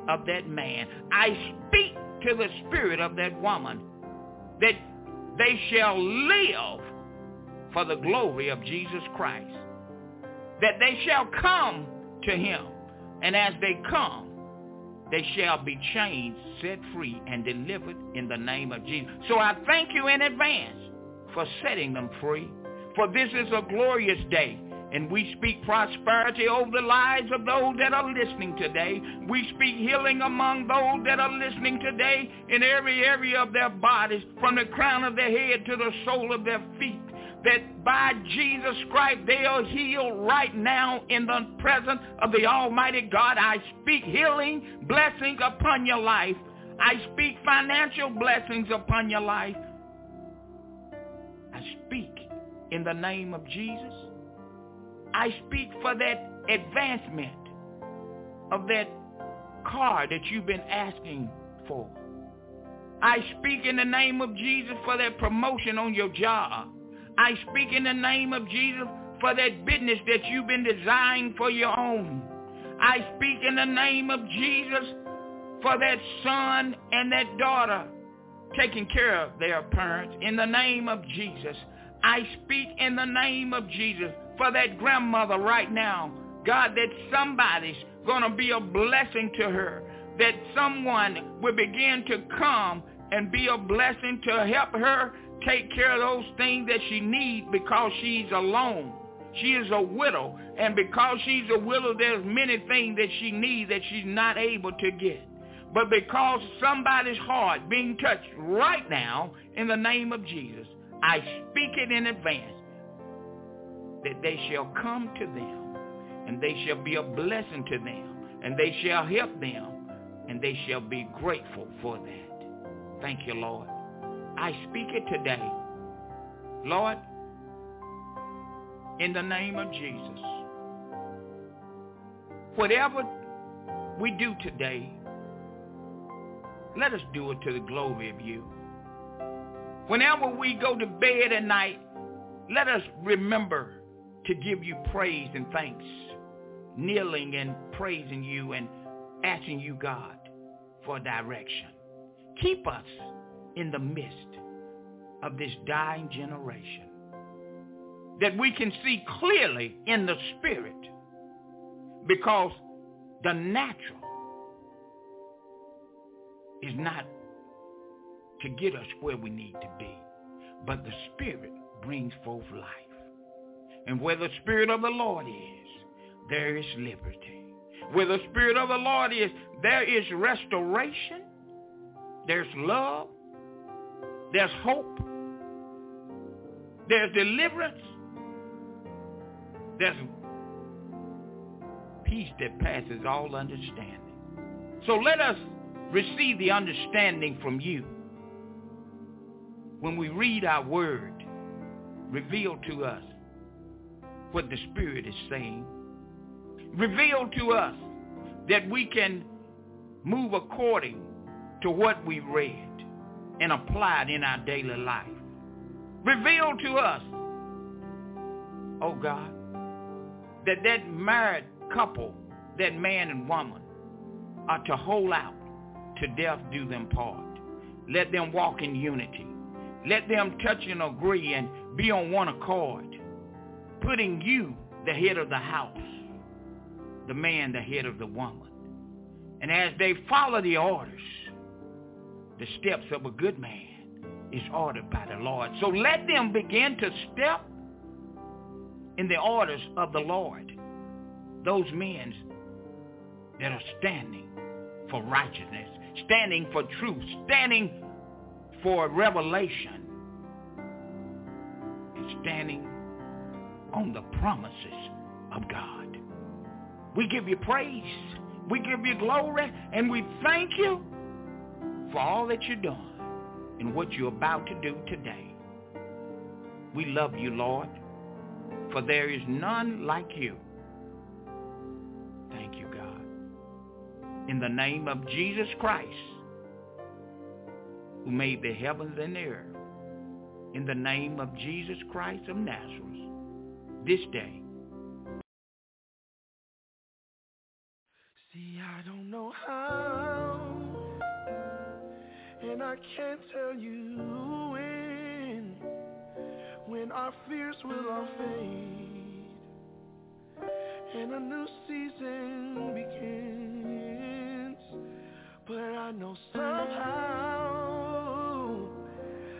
of that man. I speak to the spirit of that woman that they shall live for the glory of Jesus Christ. That they shall come to him. And as they come, they shall be changed, set free, and delivered in the name of Jesus. So I thank you in advance for setting them free. For this is a glorious day and we speak prosperity over the lives of those that are listening today. We speak healing among those that are listening today in every area of their bodies, from the crown of their head to the sole of their feet. That by Jesus Christ they are healed right now in the presence of the Almighty God. I speak healing blessings upon your life. I speak financial blessings upon your life. I speak in the name of Jesus I speak for that advancement of that car that you've been asking for. I speak in the name of Jesus for that promotion on your job. I speak in the name of Jesus for that business that you've been designed for your own. I speak in the name of Jesus for that son and that daughter taking care of their parents. In the name of Jesus, I speak in the name of Jesus for that grandmother right now. God, that somebody's going to be a blessing to her. That someone will begin to come and be a blessing to help her take care of those things that she needs because she's alone. She is a widow. And because she's a widow, there's many things that she needs that she's not able to get. But because somebody's heart being touched right now in the name of Jesus, I speak it in advance that they shall come to them, and they shall be a blessing to them, and they shall help them, and they shall be grateful for that. Thank you, Lord. I speak it today. Lord, in the name of Jesus, whatever we do today, let us do it to the glory of you. Whenever we go to bed at night, let us remember to give you praise and thanks, kneeling and praising you and asking you, God, for direction. Keep us in the midst of this dying generation. That we can see clearly in the spirit because the natural is not to get us where we need to be, but the spirit brings forth life. And where the spirit of the Lord is, there is liberty. Where the spirit of the Lord is, there is restoration, there's love, there's hope, there's deliverance, there's peace that passes all understanding. So let us receive the understanding from you. When we read our word, reveal to us what the Spirit is saying. Reveal to us that we can move according to what we read and apply it in our daily life. Reveal to us, oh God, that that married couple, that man and woman, are to hold out to death do them part. Let them walk in unity. Let them touch and agree and be on one accord, putting you the head of the house, the man the head of the woman. And as they follow the orders, the steps of a good man is ordered by the Lord. So let them begin to step in the orders of the Lord. Those men that are standing for righteousness, standing for truth, standing for revelation, and standing on the promises of God. We give you praise. We give you glory. And we thank you for all that you're doing and what you're about to do today. We love you, Lord, for there is none like you. Thank you, God. In the name of Jesus Christ, who made the heavens and the earth, in the name of Jesus Christ of Nazareth, this day, See, I don't know how, and I can't tell you when, when our fears will all fade, and a new season begins. But I know somehow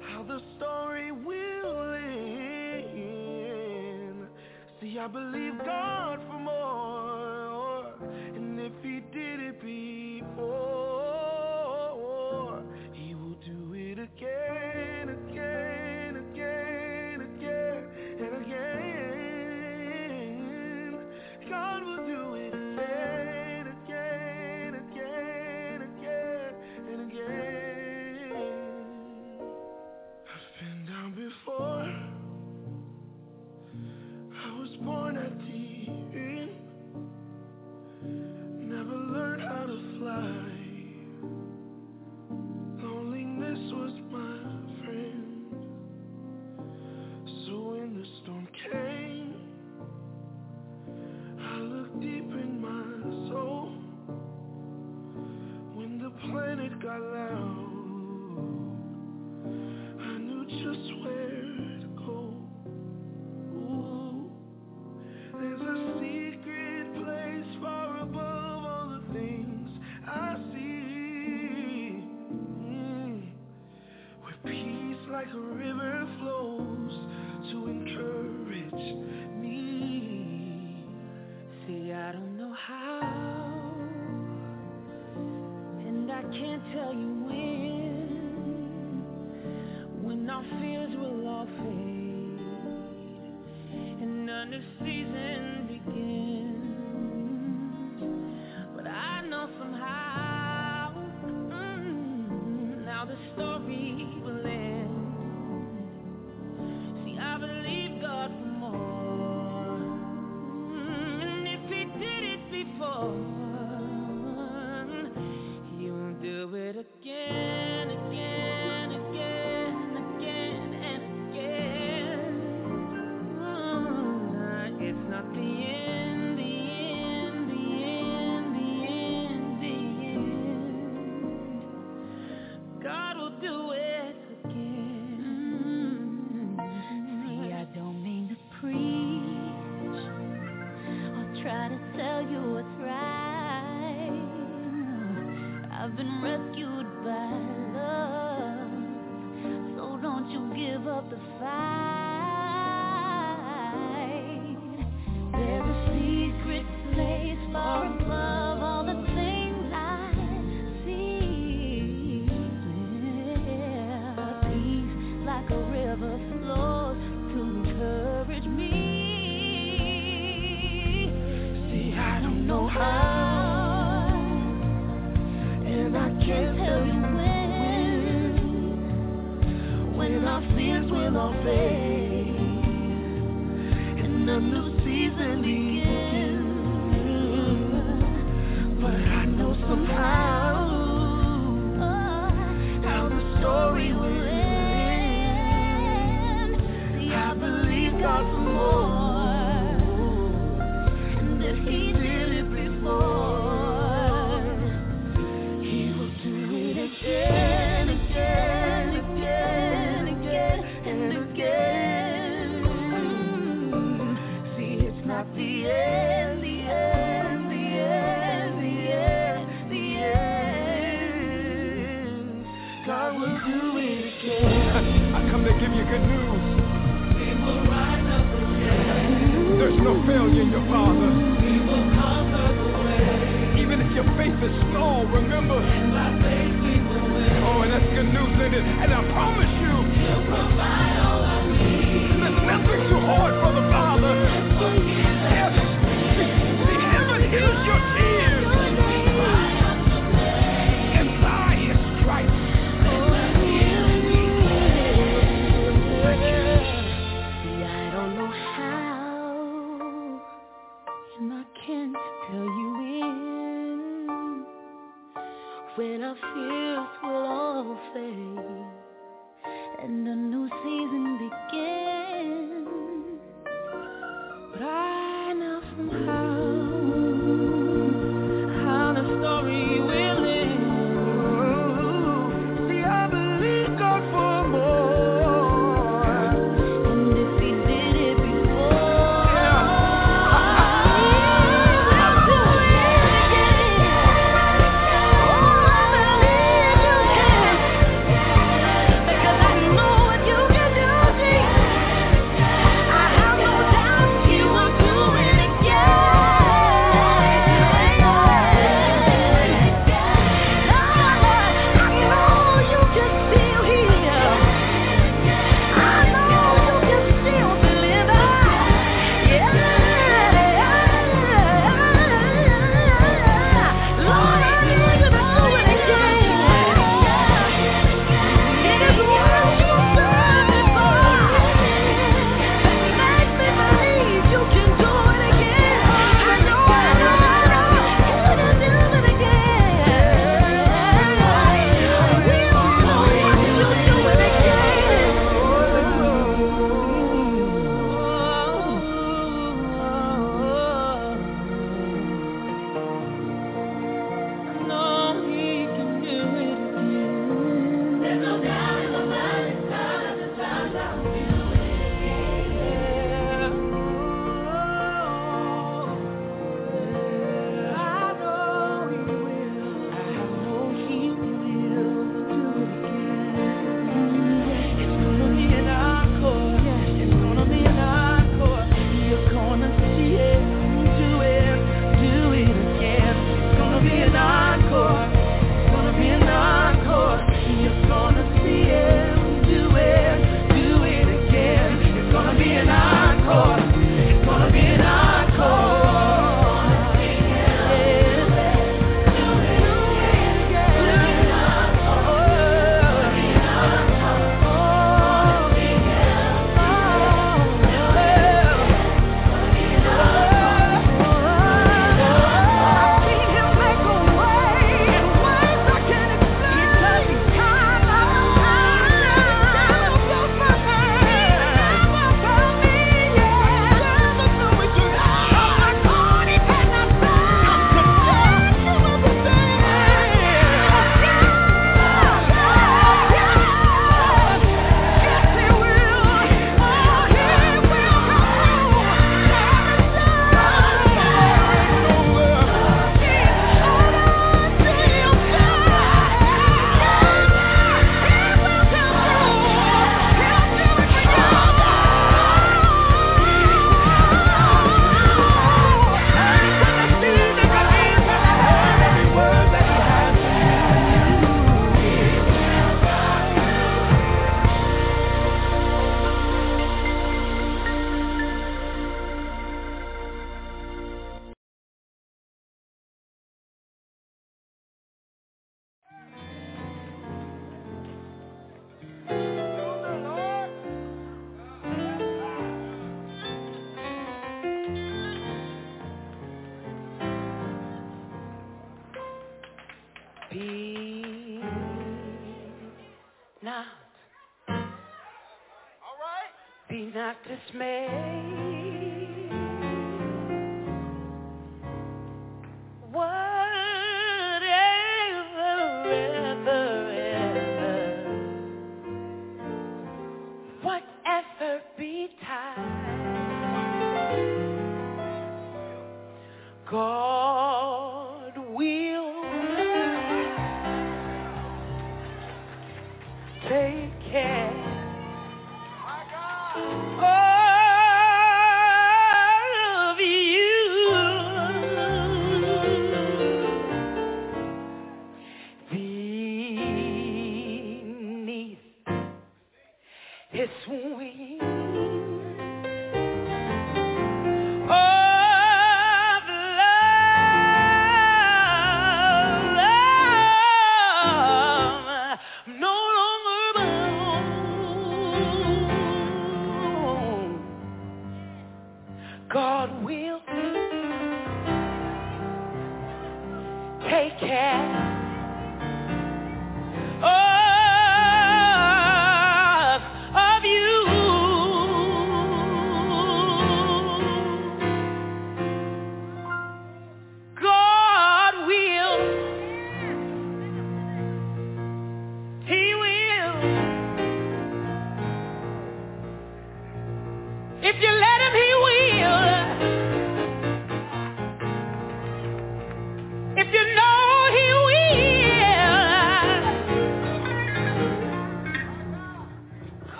how the story will end. See, I believe God not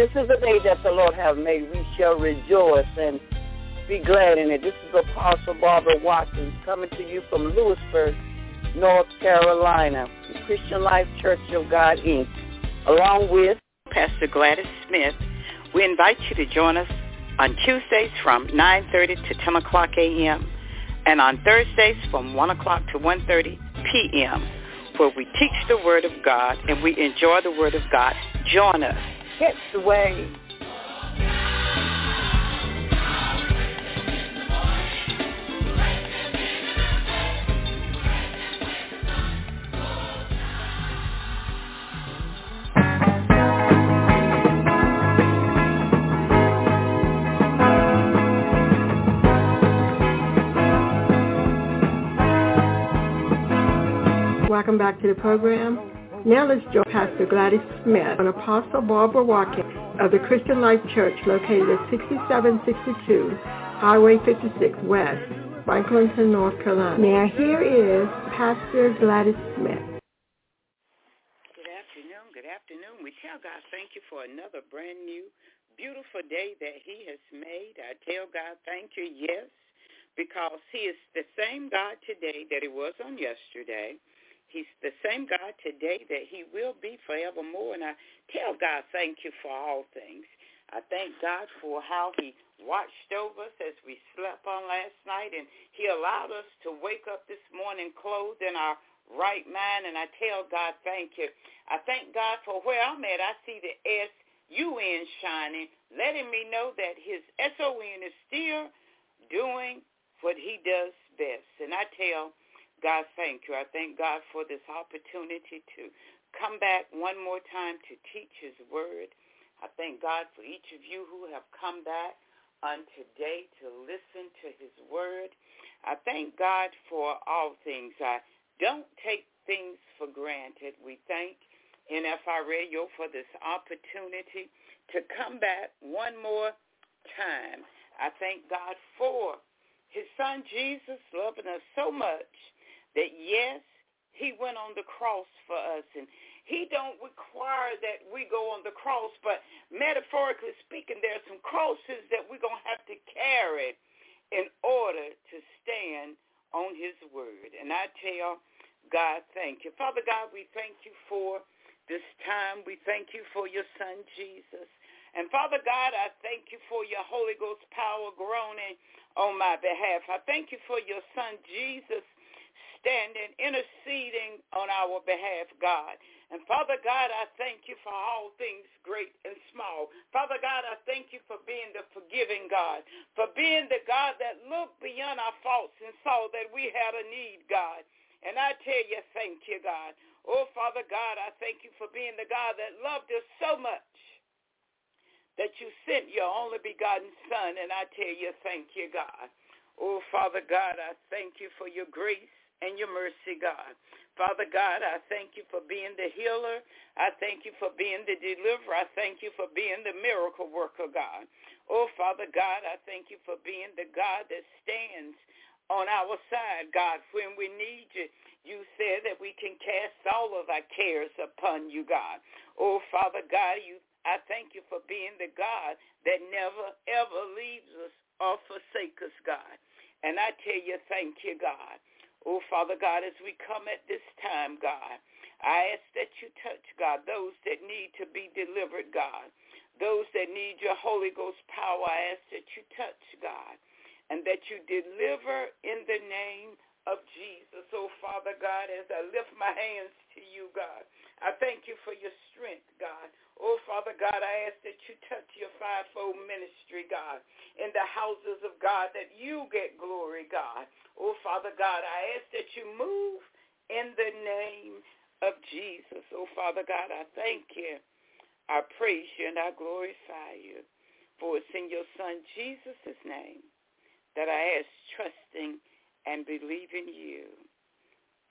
This is the day that the Lord have made. We shall rejoice and be glad in it. This is Apostle Barbara Watkins coming to you from Louisburg, North Carolina, Christian Life Church of God, Inc., along with Pastor Gladys Smith. We invite you to join us on Tuesdays from 9.30 to 10 o'clock a.m. and on Thursdays from 1 o'clock to 1.30 p.m. where we teach the Word of God and we enjoy the Word of God. Join us. Catch the Wave. Welcome back to the program. Now let's join Pastor Gladys Smith and Apostle Barbara Watkins of the Christian Life Church located at 6762 Highway 56 West, Franklinton, North Carolina. Now here is Pastor Gladys Smith. Good afternoon. Good afternoon. We tell God thank you for another brand new, beautiful day that he has made. I tell God thank you, yes, because he is the same God today that he was on yesterday. He's the same God today that he will be forevermore. And I tell God thank you for all things. I thank God for how he watched over us as we slept on last night. And he allowed us to wake up this morning clothed in our right mind. And I tell God thank you. I thank God for where I'm at. I see the S-U-N shining, letting me know that his S-O-N is still doing what he does best. And I tell God, thank you. I thank God for this opportunity to come back one more time to teach his word. I thank God for each of you who have come back on today to listen to his word. I thank God for all things. I don't take things for granted. We thank NFI Radio for this opportunity to come back one more time. I thank God for his son Jesus loving us so much that yes, he went on the cross for us and he don't require that we go on the cross, but metaphorically speaking, there are some crosses that we're going to have to carry in order to stand on his word. And I tell God, thank you. Father God, we thank you for this time. We thank you for your son, Jesus. And Father God, I thank you for your Holy Ghost power groaning on my behalf. I thank you for your son, Jesus, standing, interceding on our behalf, God. And Father God, I thank you for all things great and small. Father God, I thank you for being the forgiving God, for being the God that looked beyond our faults and saw that we had a need, God. And I tell you, thank you, God. Oh, Father God, I thank you for being the God that loved us so much that you sent your only begotten Son. And I tell you, thank you, God. Oh, Father God, I thank you for your grace and your mercy, God. Father God, I thank you for being the healer. I thank you for being the deliverer. I thank you for being the miracle worker, God. Oh, Father God, I thank you for being the God that stands on our side, God, when we need you. You said that we can cast all of our cares upon you, God. Oh, Father God, you I thank you for being the God that never, ever leaves us or forsakes us, God. And I tell you, thank you, God. Oh, Father God, as we come at this time, God, I ask that you touch, God, those that need to be delivered, God. Those that need your Holy Ghost power, I ask that you touch, God, and that you deliver in the name of Jesus. Oh, Father God, as I lift my hands to you, God, I thank you for your strength, God. Oh, Father God, I ask that you touch your fivefold ministry, God, in the houses of God, that you get glory, God. Oh, Father God, I ask that you move in the name of Jesus. Oh, Father God, I thank you. I praise you and I glorify you. For it's in your Son Jesus' name that I ask, trusting and believing you.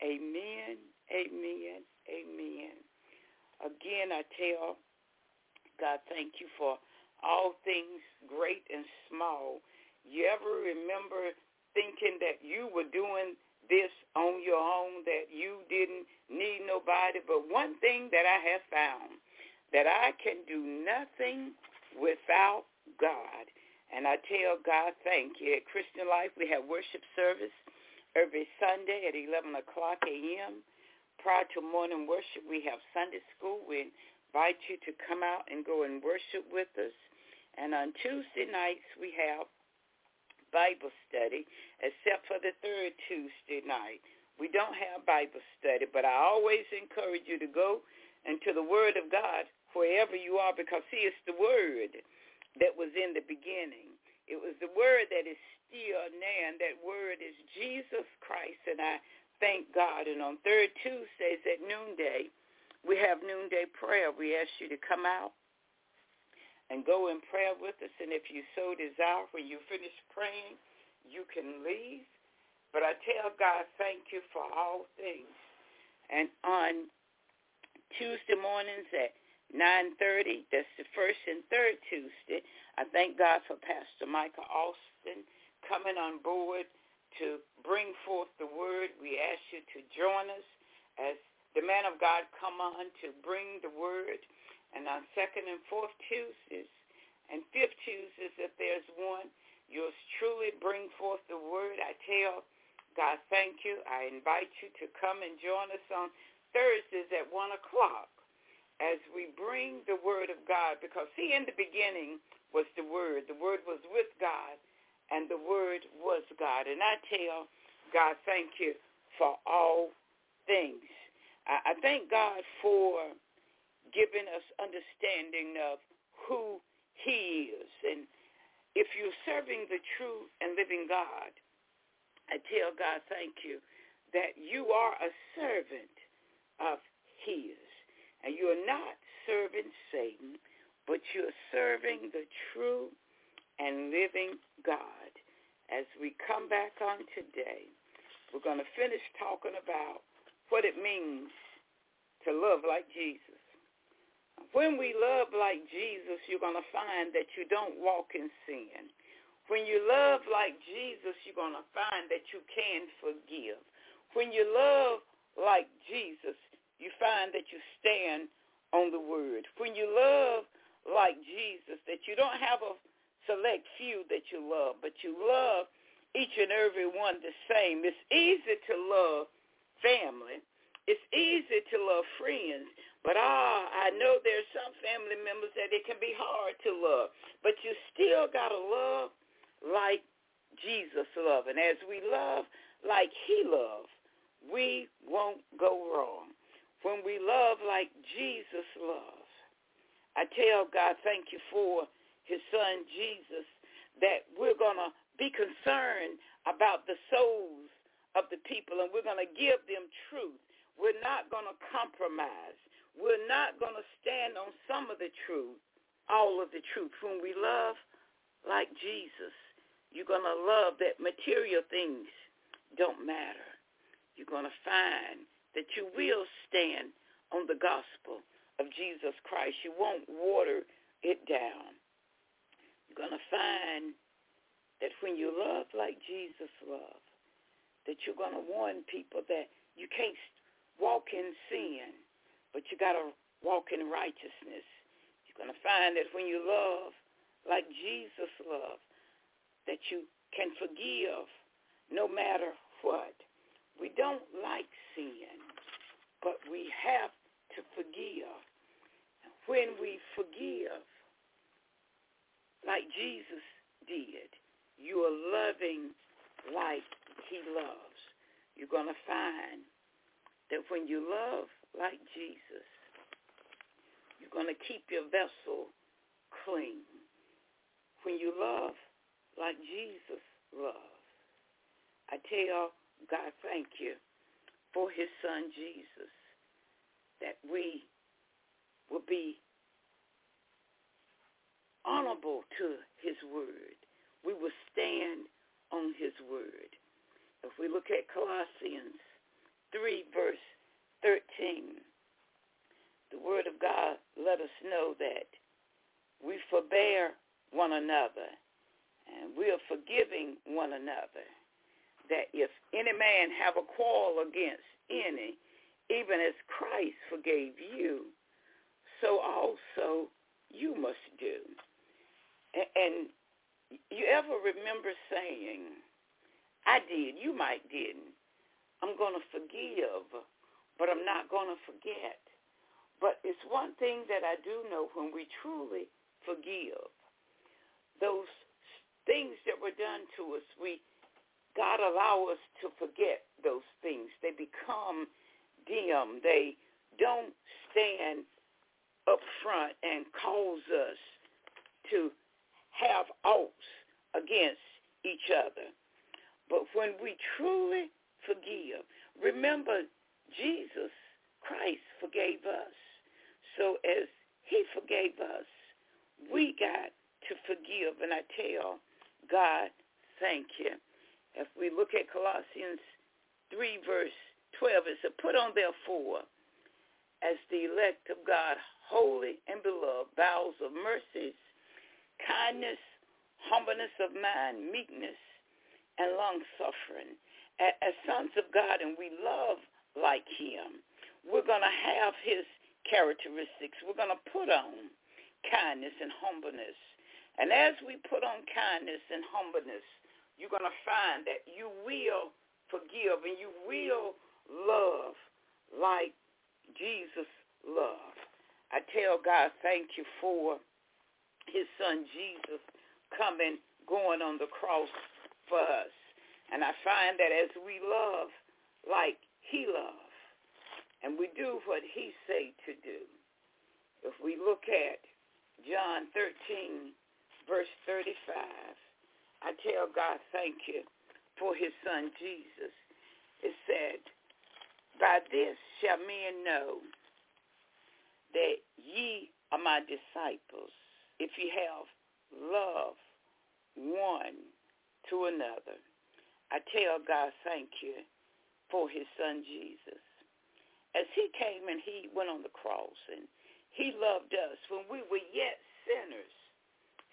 Amen, amen, amen. Again, I tell God, thank you for all things great and small. You ever remember thinking that you were doing this on your own, that you didn't need nobody? But one thing that I have found, that I can do nothing without God. And I tell God, thank you. At Christian Life, we have worship service every Sunday at 11 o'clock a.m. Prior to morning worship, we have Sunday school. We invite you to come out and go and worship with us. And on Tuesday nights, we have Bible study, except for the third Tuesday night. We don't have Bible study, but I always encourage you to go into the Word of God wherever you are because, see, it's the Word that was in the beginning. It was the word that is still now, and that word is Jesus Christ. And I thank God. And on third Tuesdays at noonday, we have noonday prayer. We ask you to come out and go in prayer with us. And if you so desire, when you finish praying, you can leave. But I tell God, thank you for all things. And on Tuesday mornings at 9.30. That's the first and third Tuesday. I thank God for Pastor Michael Austin coming on board to bring forth the word. We ask you to join us as the man of God come on to bring the word. And on second and fourth Tuesdays and fifth Tuesdays, if there's one, yours truly bring forth the word. I tell God, thank you. I invite you to come and join us on Thursdays at 1 o'clock as we bring the word of God, because see, in the beginning was the word. The word was with God, and the word was God. And I tell God, thank you for all things. I, thank God for giving us understanding of who he is. And if you're serving the true and living God, I tell God, thank you, that you are a servant of his. And you're not serving Satan, but you're serving the true and living God. As we come back on today, we're going to finish talking about what it means to love like Jesus. When we love like Jesus, you're going to find that you don't walk in sin. When you love like Jesus, you're going to find that you can forgive. When you love like Jesus, you find that you stand on the word. When you love like Jesus, that you don't have a select few that you love, but you love each and every one the same. It's easy to love family. It's easy to love friends. But ah, I know there's some family members that it can be hard to love. But you still got to love like Jesus loved. And as we love like he loved, we won't go wrong when we love like Jesus loves. I tell God, thank you for his son Jesus, that we're to be concerned about the souls of the people and we're going to give them truth. We're not going to compromise. We're not going to stand on some of the truth, all of the truth. When we love like Jesus, you're going to love that material things don't matter. You're going to find that you will stand on the gospel of Jesus Christ. You won't water it down. You're going to find that when you love like Jesus loved, that you're going to warn people that you can't walk in sin, but you got to walk in righteousness. You're going to find that when you love like Jesus loved, that you can forgive no matter what. We don't like sin, but we have to forgive. When we forgive, like Jesus did, you are loving like he loves. You're going to find that when you love like Jesus, you're going to keep your vessel clean. When you love like Jesus loves, I tell God, thank you for his son Jesus, that we will be honorable to his word. We will stand on his word. If we look at Colossians 3, verse 13, the word of God let us know that we forbear one another and we are forgiving one another. That if any man have a quarrel against any, even as Christ forgave you, so also you must do. And you ever remember saying, I did, you might didn't. I'm going to forgive, but I'm not going to forget. But it's one thing that I do know when we truly forgive, those things that were done to us, we God allow us to forget those things. They become dim. They don't stand up front and cause us to have oughts against each other. But when we truly forgive, remember Jesus Christ forgave us. So as he forgave us, we got to forgive. And I tell God, thank you. If we look at Colossians 3, verse 12, it says, put on therefore as the elect of God, holy and beloved, bowels of mercies, kindness, humbleness of mind, meekness, and long-suffering. As sons of God, and we love like him, we're going to have his characteristics. We're going to put on kindness and humbleness. And as we put on kindness and humbleness, you're going to find that you will forgive and you will love like Jesus loved. I tell God, thank you for his son Jesus coming, going on the cross for us. And I find that as we love like he loved, and we do what he say to do, if we look at John 13, verse 35, I tell God thank you for his son Jesus. It said, by this shall men know that ye are my disciples if ye have love one to another. I tell God thank you for his son Jesus. As he came and he went on the cross and he loved us when we were yet sinners,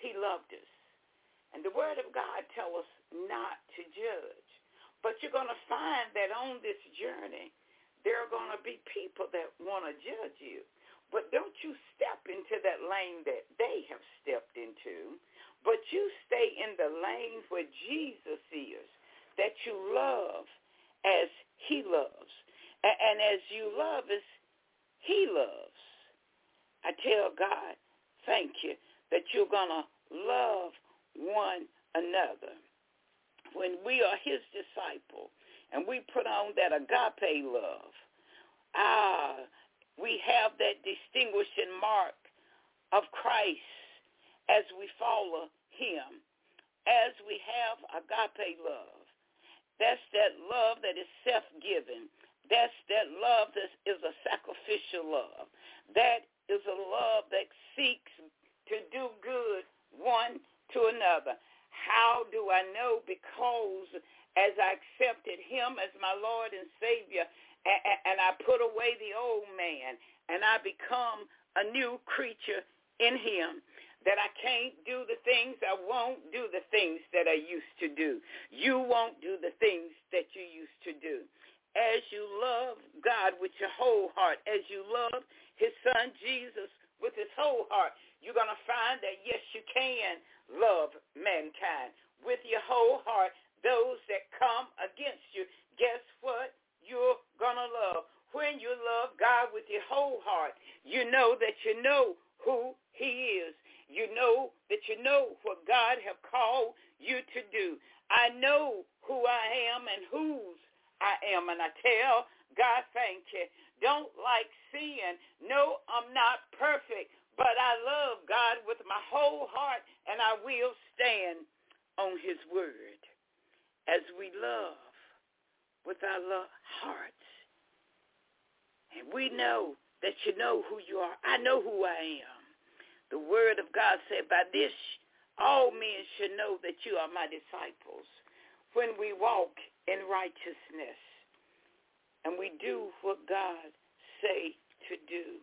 he loved us. And the word of God tells us not to judge. But you're going to find that on this journey, there are going to be people that want to judge you. But don't you step into that lane that they have stepped into, but you stay in the lane where Jesus is, that you love as he loves. And as you love as he loves. I tell God, thank you that you're going to love one another. When we are his disciple and we put on that agape love, ah, we have that distinguishing mark of Christ as we follow him, as we have agape love. That's that love that is self-giving. That's that love that is a sacrificial love. That is a love that seeks to do good one to another. How do I know? Because as I accepted him as my Lord and Savior, and I put away the old man, and I become a new creature in him, that I can't do the things, I won't do the things that I used to do. You won't do the things that you used to do. As you love God with your whole heart, as you love his son Jesus with his whole heart, you're going to find that, yes, you can love mankind with your whole heart. Those that come against you, guess what? You're going to love. When you love God with your whole heart, you know that you know who he is. You know that you know what God have called you to do. I know who I am and whose I am. And I tell God, thank you. Don't like sin. No, I'm not perfect. But I love God with my whole heart, and I will stand on his word as we love with our love hearts. And we know that you know who you are. I know who I am. The word of God said, by this all men should know that you are my disciples when we walk in righteousness and we do what God say to do.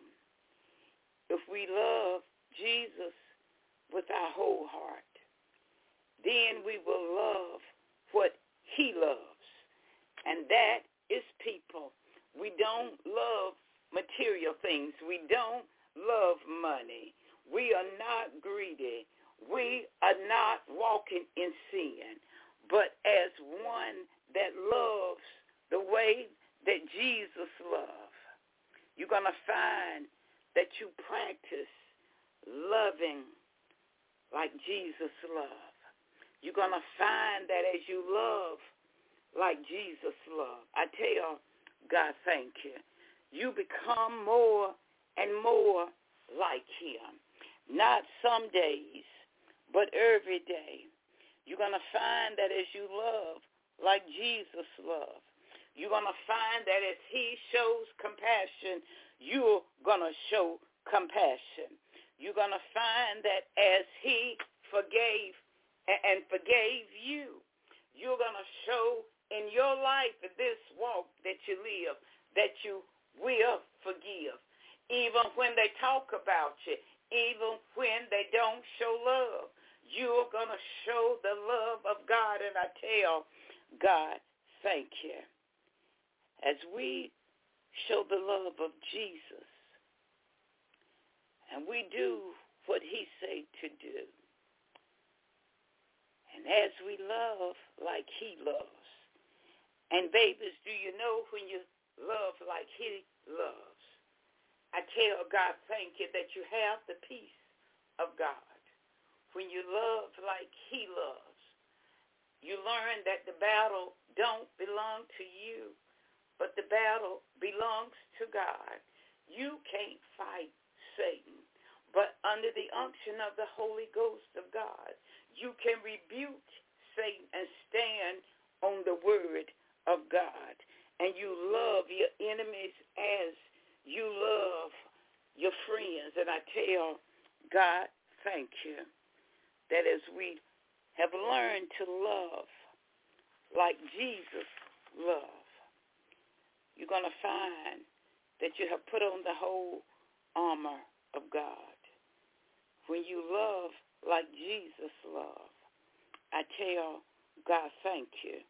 If we love Jesus with our whole heart, then we will love what he loves. And that is people. We don't love material things. We don't love money. We are not greedy. We are not walking in sin, but as one that loves the way that Jesus loved. You're going to find that you practice loving like Jesus loved. You're going to find that as you love like Jesus loved, I tell God, thank you. You become more and more like him. Not some days, but every day. You're going to find that as you love like Jesus loved, you're going to find that as he shows compassion, you're going to show compassion. You're going to find that as he forgave and forgave you, you're going to show in your life, in this walk that you live, that you will forgive. Even when they talk about you, even when they don't show love, you're going to show the love of God. And I tell God, thank you as we show the love of Jesus and we do what he say to do. And as we love like he loves. And babies, do you know when you love like he loves? I tell God, thank you that you have the peace of God. When you love like he loves, you learn that the battle don't belong to you but the battle belongs to God. You can't fight Satan, but under the unction of the Holy Ghost of God, you can rebuke Satan and stand on the word of God. And you love your enemies as you love your friends. And I tell God, thank you that as we have learned to love like Jesus loved, you're going to find that you have put on the whole armor of God. When you love like Jesus loved, I tell God thank you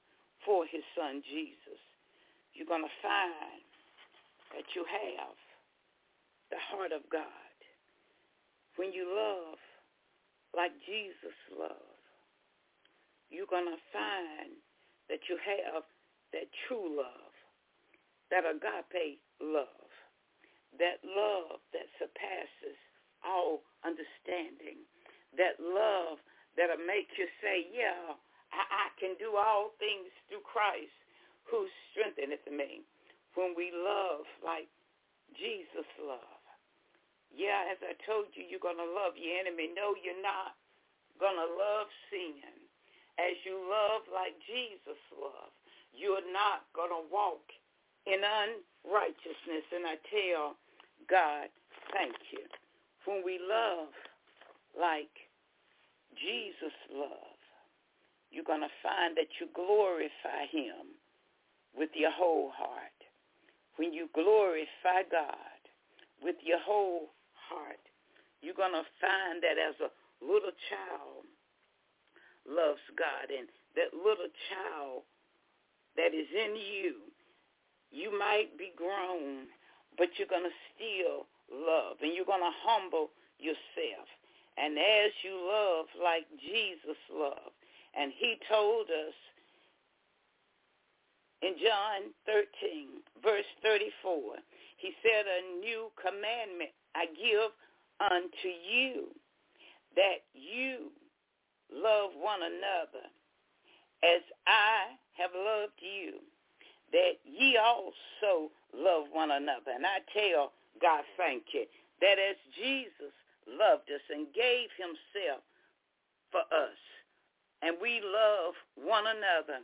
for his son Jesus. You're going to find that you have the heart of God. When you love like Jesus loved, you're going to find that you have that true love that agape love, that love that surpasses all understanding, that love that'll make you say, yeah, I, I can do all things through Christ who strengtheneth me. When we love like Jesus loved. Yeah, as I told you, you're going to love your enemy. No, you're not going to love sin. As you love like Jesus loved, you're not going to walk in unrighteousness. And I tell God, thank you. When we love like Jesus loved, you're going to find that you glorify him with your whole heart. When you glorify God with your whole heart, you're going to find that as a little child loves God and that little child that is in you you might be grown, but you're going to still love and you're going to humble yourself. And as you love like Jesus loved, and he told us in John 13, verse 34, he said, a new commandment I give unto you, that you love one another as I have loved you that ye also love one another. And I tell God, thank you, that as Jesus loved us and gave himself for us, and we love one another,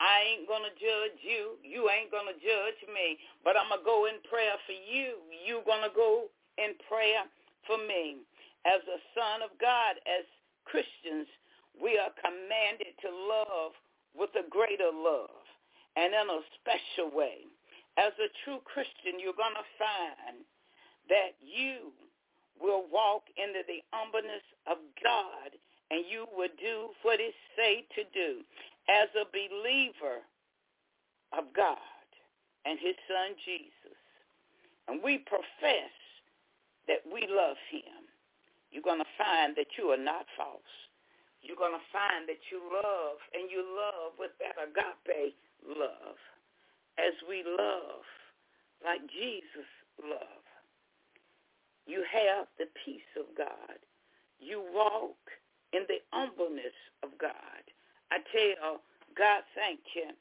I ain't going to judge you. You ain't going to judge me. But I'm going to go in prayer for you. you going to go in prayer for me. As a son of God, as Christians, we are commanded to love with a greater love and in a special way. As a true Christian, you're going to find that you will walk into the humbleness of God and you will do what it say to do. As a believer of God and his son Jesus, and we profess that we love him, you're going to find that you are not false. You're going to find that you love, and you love with that agape love, as we love like Jesus loved. You have the peace of God. You walk in the humbleness of God. I tell God, thank you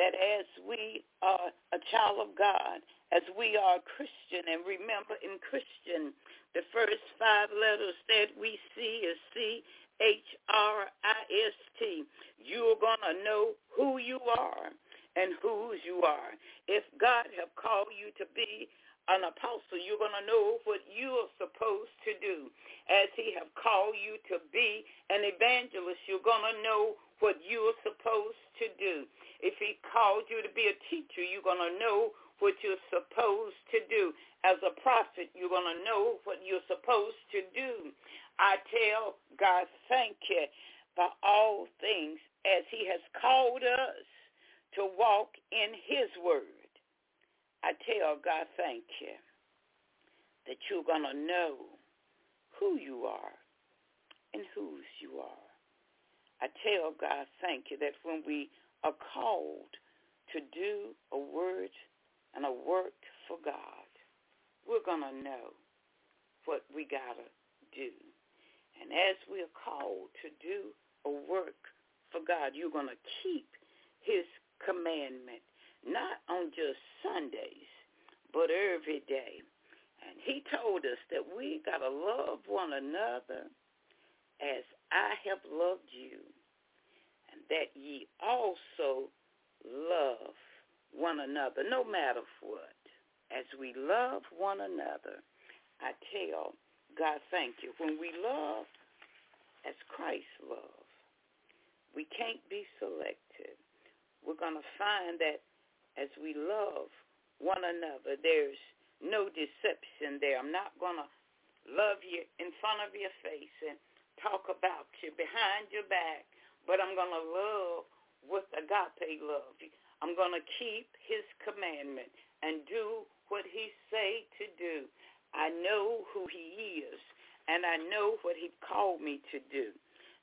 that as we are a child of God, as we are Christian, and remember in Christian, the first five letters that we see is C-H-R-I-S-T. You're going to know who you are and whose you are. If God have called you to be an apostle, you're going to know what you are supposed to do. As he have called you to be an evangelist, you're going to know what you are supposed to do. If he called you to be a teacher, you're going to know what you're supposed to do. As a prophet, you're going to know what you're supposed to do. I tell God, thank you for all things as he has called us to walk in his word. I tell God, thank you that you're going to know who you are and whose you are. I tell God, thank you that when we are called to do a word and a work for God, we're going to know what we got to do. And as we are called to do a work for God, you're going to keep his commandment, not on just Sundays, but every day. And he told us that we got to love one another as I have loved you, and that ye also love one another, no matter what. As we love one another, I tell God, thank you. When we love as Christ loved, we can't be selective. We're going to find that as we love one another, there's no deception there. I'm not going to love you in front of your face and talk about you behind your back, but I'm going to love with agape love. I'm going to keep his commandment and do what he say to do. I know who he is, and I know what he called me to do.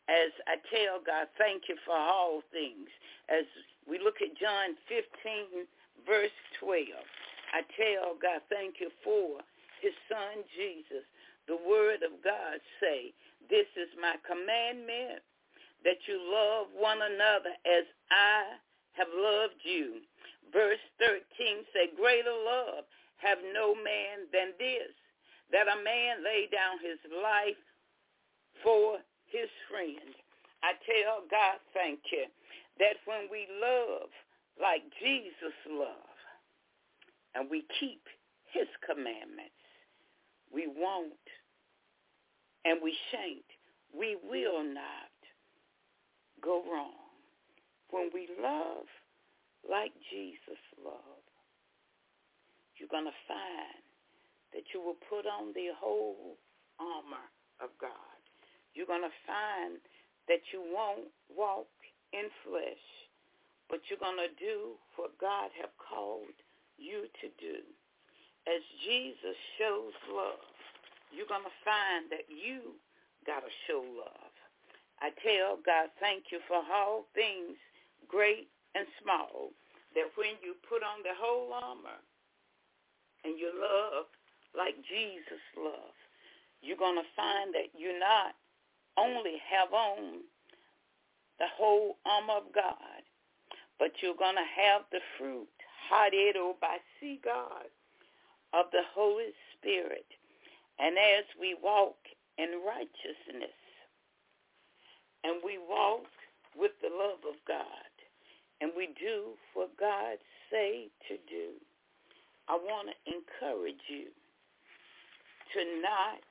As I tell God, thank you for all things. As we look at John 15, verse 12, I tell God, thank you for his son Jesus. The word of God say, this is my commandment, that you love one another as I have loved you. Verse 13 say, greater love have no man than this, that a man lay down his life for his friend. I tell God, thank you, that when we love like Jesus loved, and we keep his commandments, we won't and we shan't, we will not go wrong when we love like Jesus loved, you're going to find that you will put on the whole armor of God. You're going to find that you won't walk in flesh, but you're going to do what God have called you to do. As Jesus shows love, you're going to find that you got to show love. I tell God, thank you for all things great and small, that when you put on the whole armor and you love like Jesus loved, you're going to find that you not only have on the whole armor of God, but you're going to have the fruit, hadedo oh, by sea God, of the Holy Spirit. And as we walk in righteousness and we walk with the love of God, and we do what God say to do, I want to encourage you to not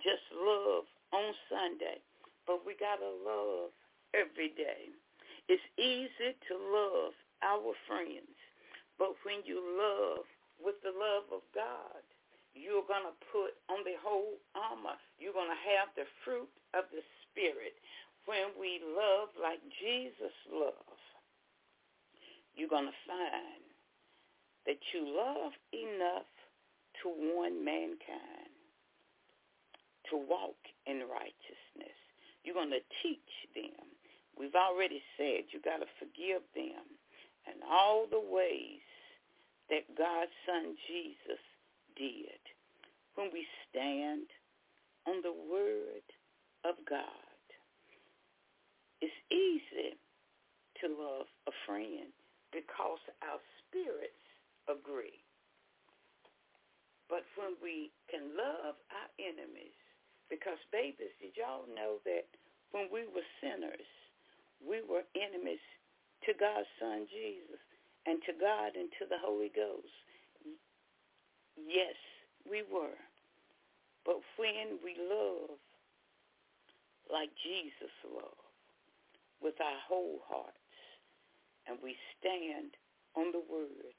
just love on Sunday, but we got to love every day. It's easy to love our friends, but when you love with the love of God, you're going to put on the whole armor. You're going to have the fruit of the Spirit. When we love like Jesus loved, you're going to find that you love enough to warn mankind to walk in righteousness. You're going to teach them. We've already said you got to forgive them and all the ways that God's son Jesus did. When we stand on the word of God, it's easy to love a friend because our spirits agree. But when we can love our enemies, because babies, did y'all know that when we were sinners, we were enemies to God's son Jesus and to God and to the Holy Ghost? Yes, we were. But when we love like Jesus loved, with our whole hearts, and we stand on the word,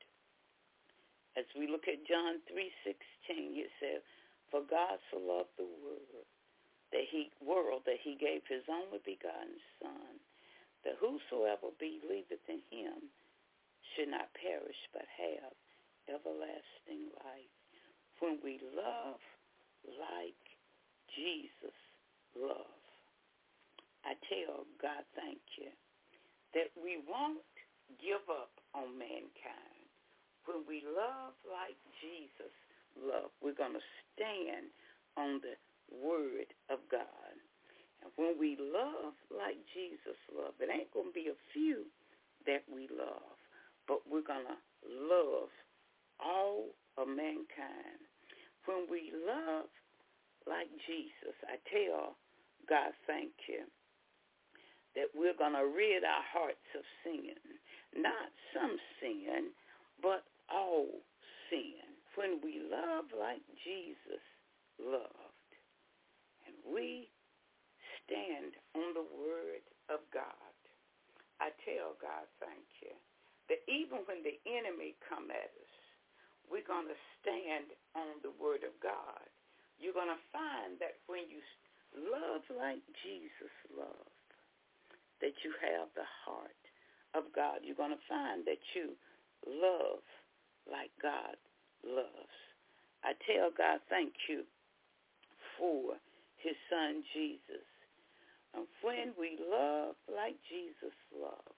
as we look at John 3:16, it says, "For God so loved the world that he world that he gave his only begotten Son, that whosoever believeth in him should not perish but have everlasting life." When we love like Jesus loved, I tell God, thank you, that we won't give up on mankind when we love like Jesus loved, we're going to stand on the word of God. And when we love like Jesus loved, it ain't going to be a few that we love, but we're going to love all of mankind. When we love like Jesus, I tell God, thank you, that we're going to rid our hearts of sin. Not some sin, but all sin. When we love like Jesus loved, and we stand on the word of God, I tell God, thank you, that even when the enemy come at us, we're going to stand on the word of God. You're going to find that when you love like Jesus loved, that you have the heart of God. You're going to find that you love like God loves. I tell God thank you for his son Jesus. And when we love like Jesus loved,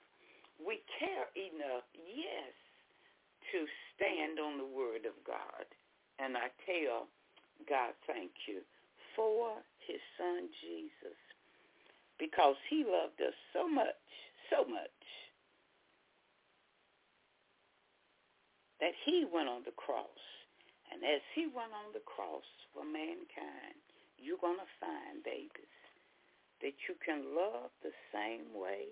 we care enough, yes, to stand on the word of God. And I tell God thank you for his son Jesus because he loved us so much, so much that he went on the cross. And as he went on the cross for mankind, you're going to find, babies, that you can love the same way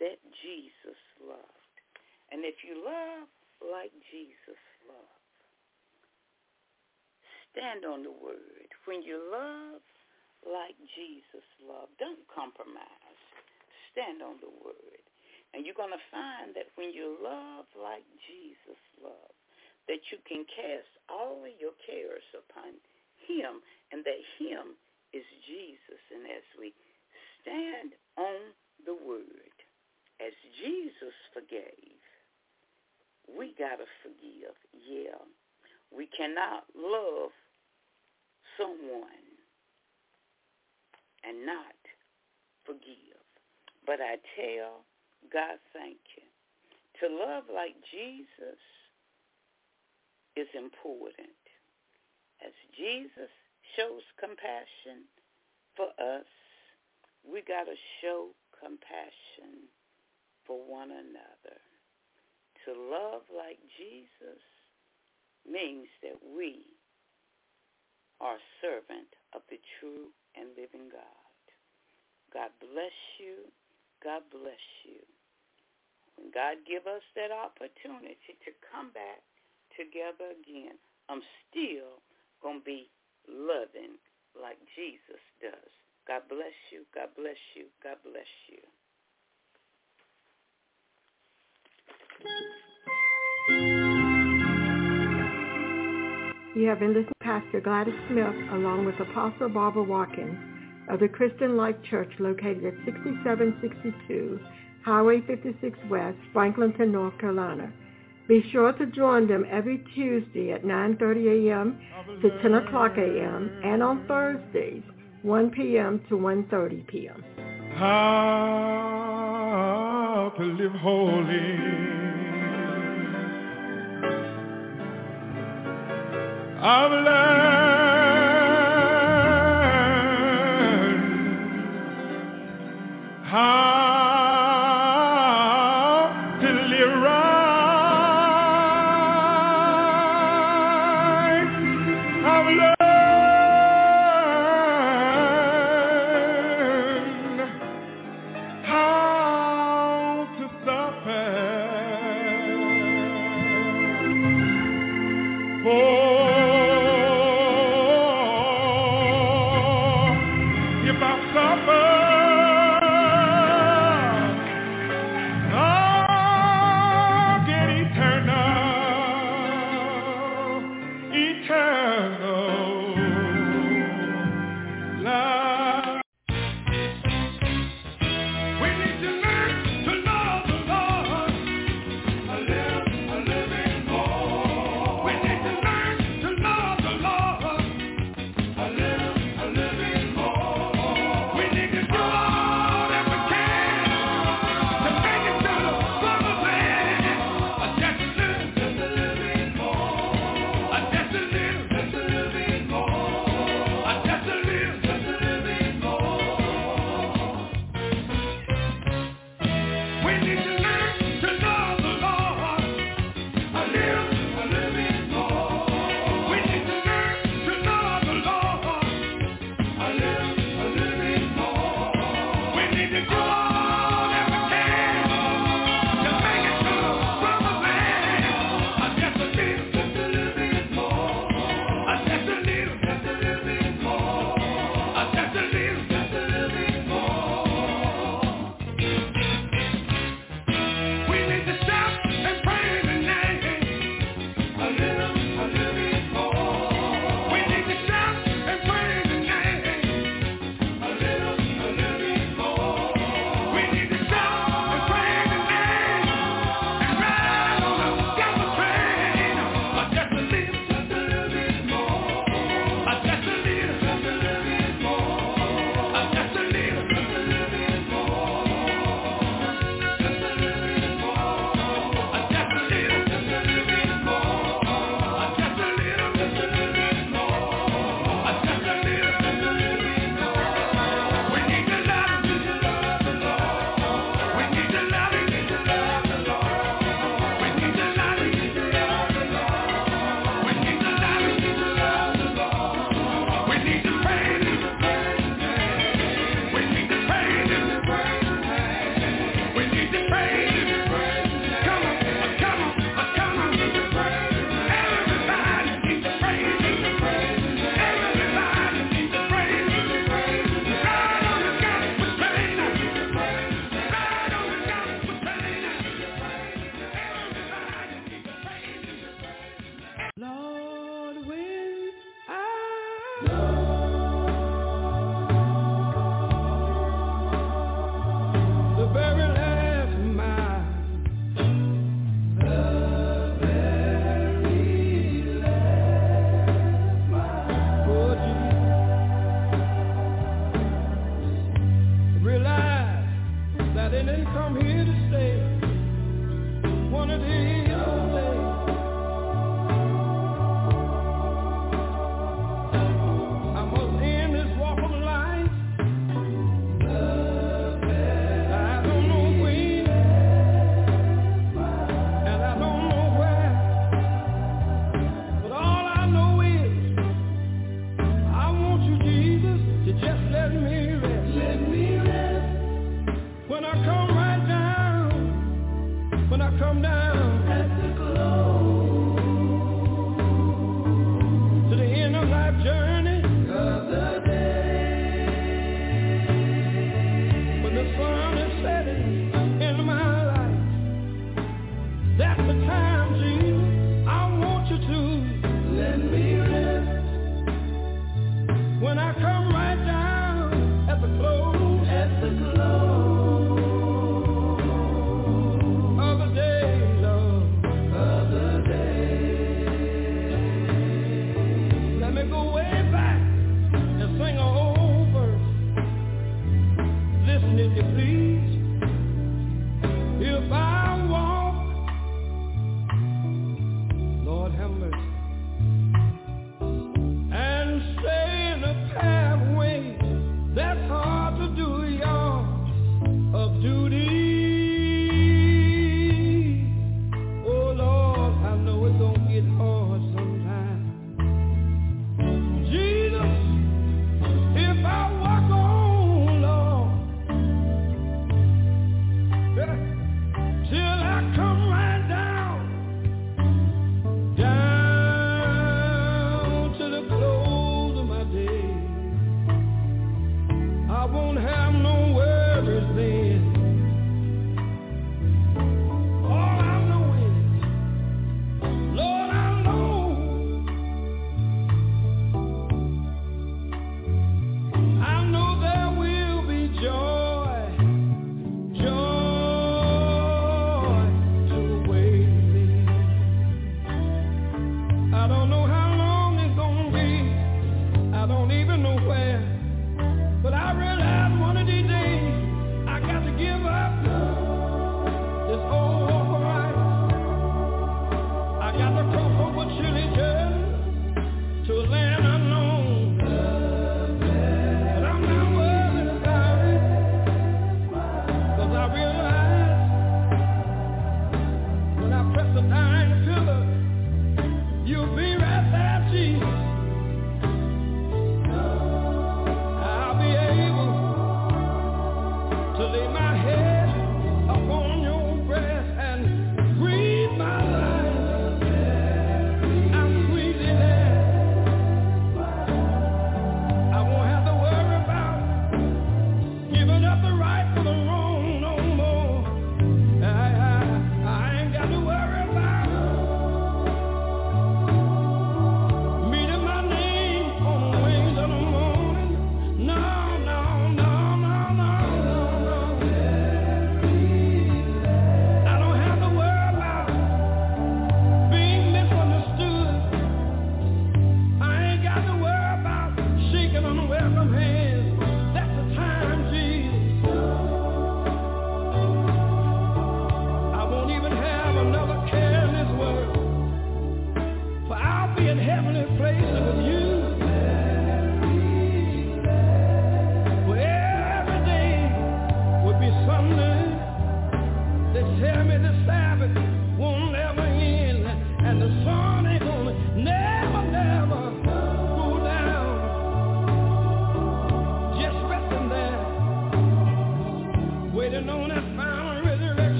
that Jesus loved. And if you love like Jesus loved, stand on the word. When you love like Jesus loved, don't compromise. Stand on the word. And you're going to find that when you love like Jesus loved, that you can cast all of your cares upon him and that him is Jesus. And as we stand on the word, as Jesus forgave, we got to forgive. Yeah. We cannot love someone and not forgive. But I tell God, thank you. To love like Jesus is important. As Jesus shows compassion for us, we got to show compassion for one another. To love like Jesus means that we are servant of the true and living God. God bless you. God bless you. When God give us that opportunity to come back together again, I'm still going to be loving like Jesus does. God bless you. God bless you. God bless you. You have been listening to Pastor Gladys Smith along with Apostle Barbara Watkins of the Christian Life Church located at 6762 Highway 56 West, Franklinton, North Carolina. Be sure to join them every Tuesday at 9.30 a.m. to 10 o'clock a.m. and on Thursdays, 1 p.m. to 1.30 p.m. How to live holy. I've learned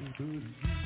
Nobody but you.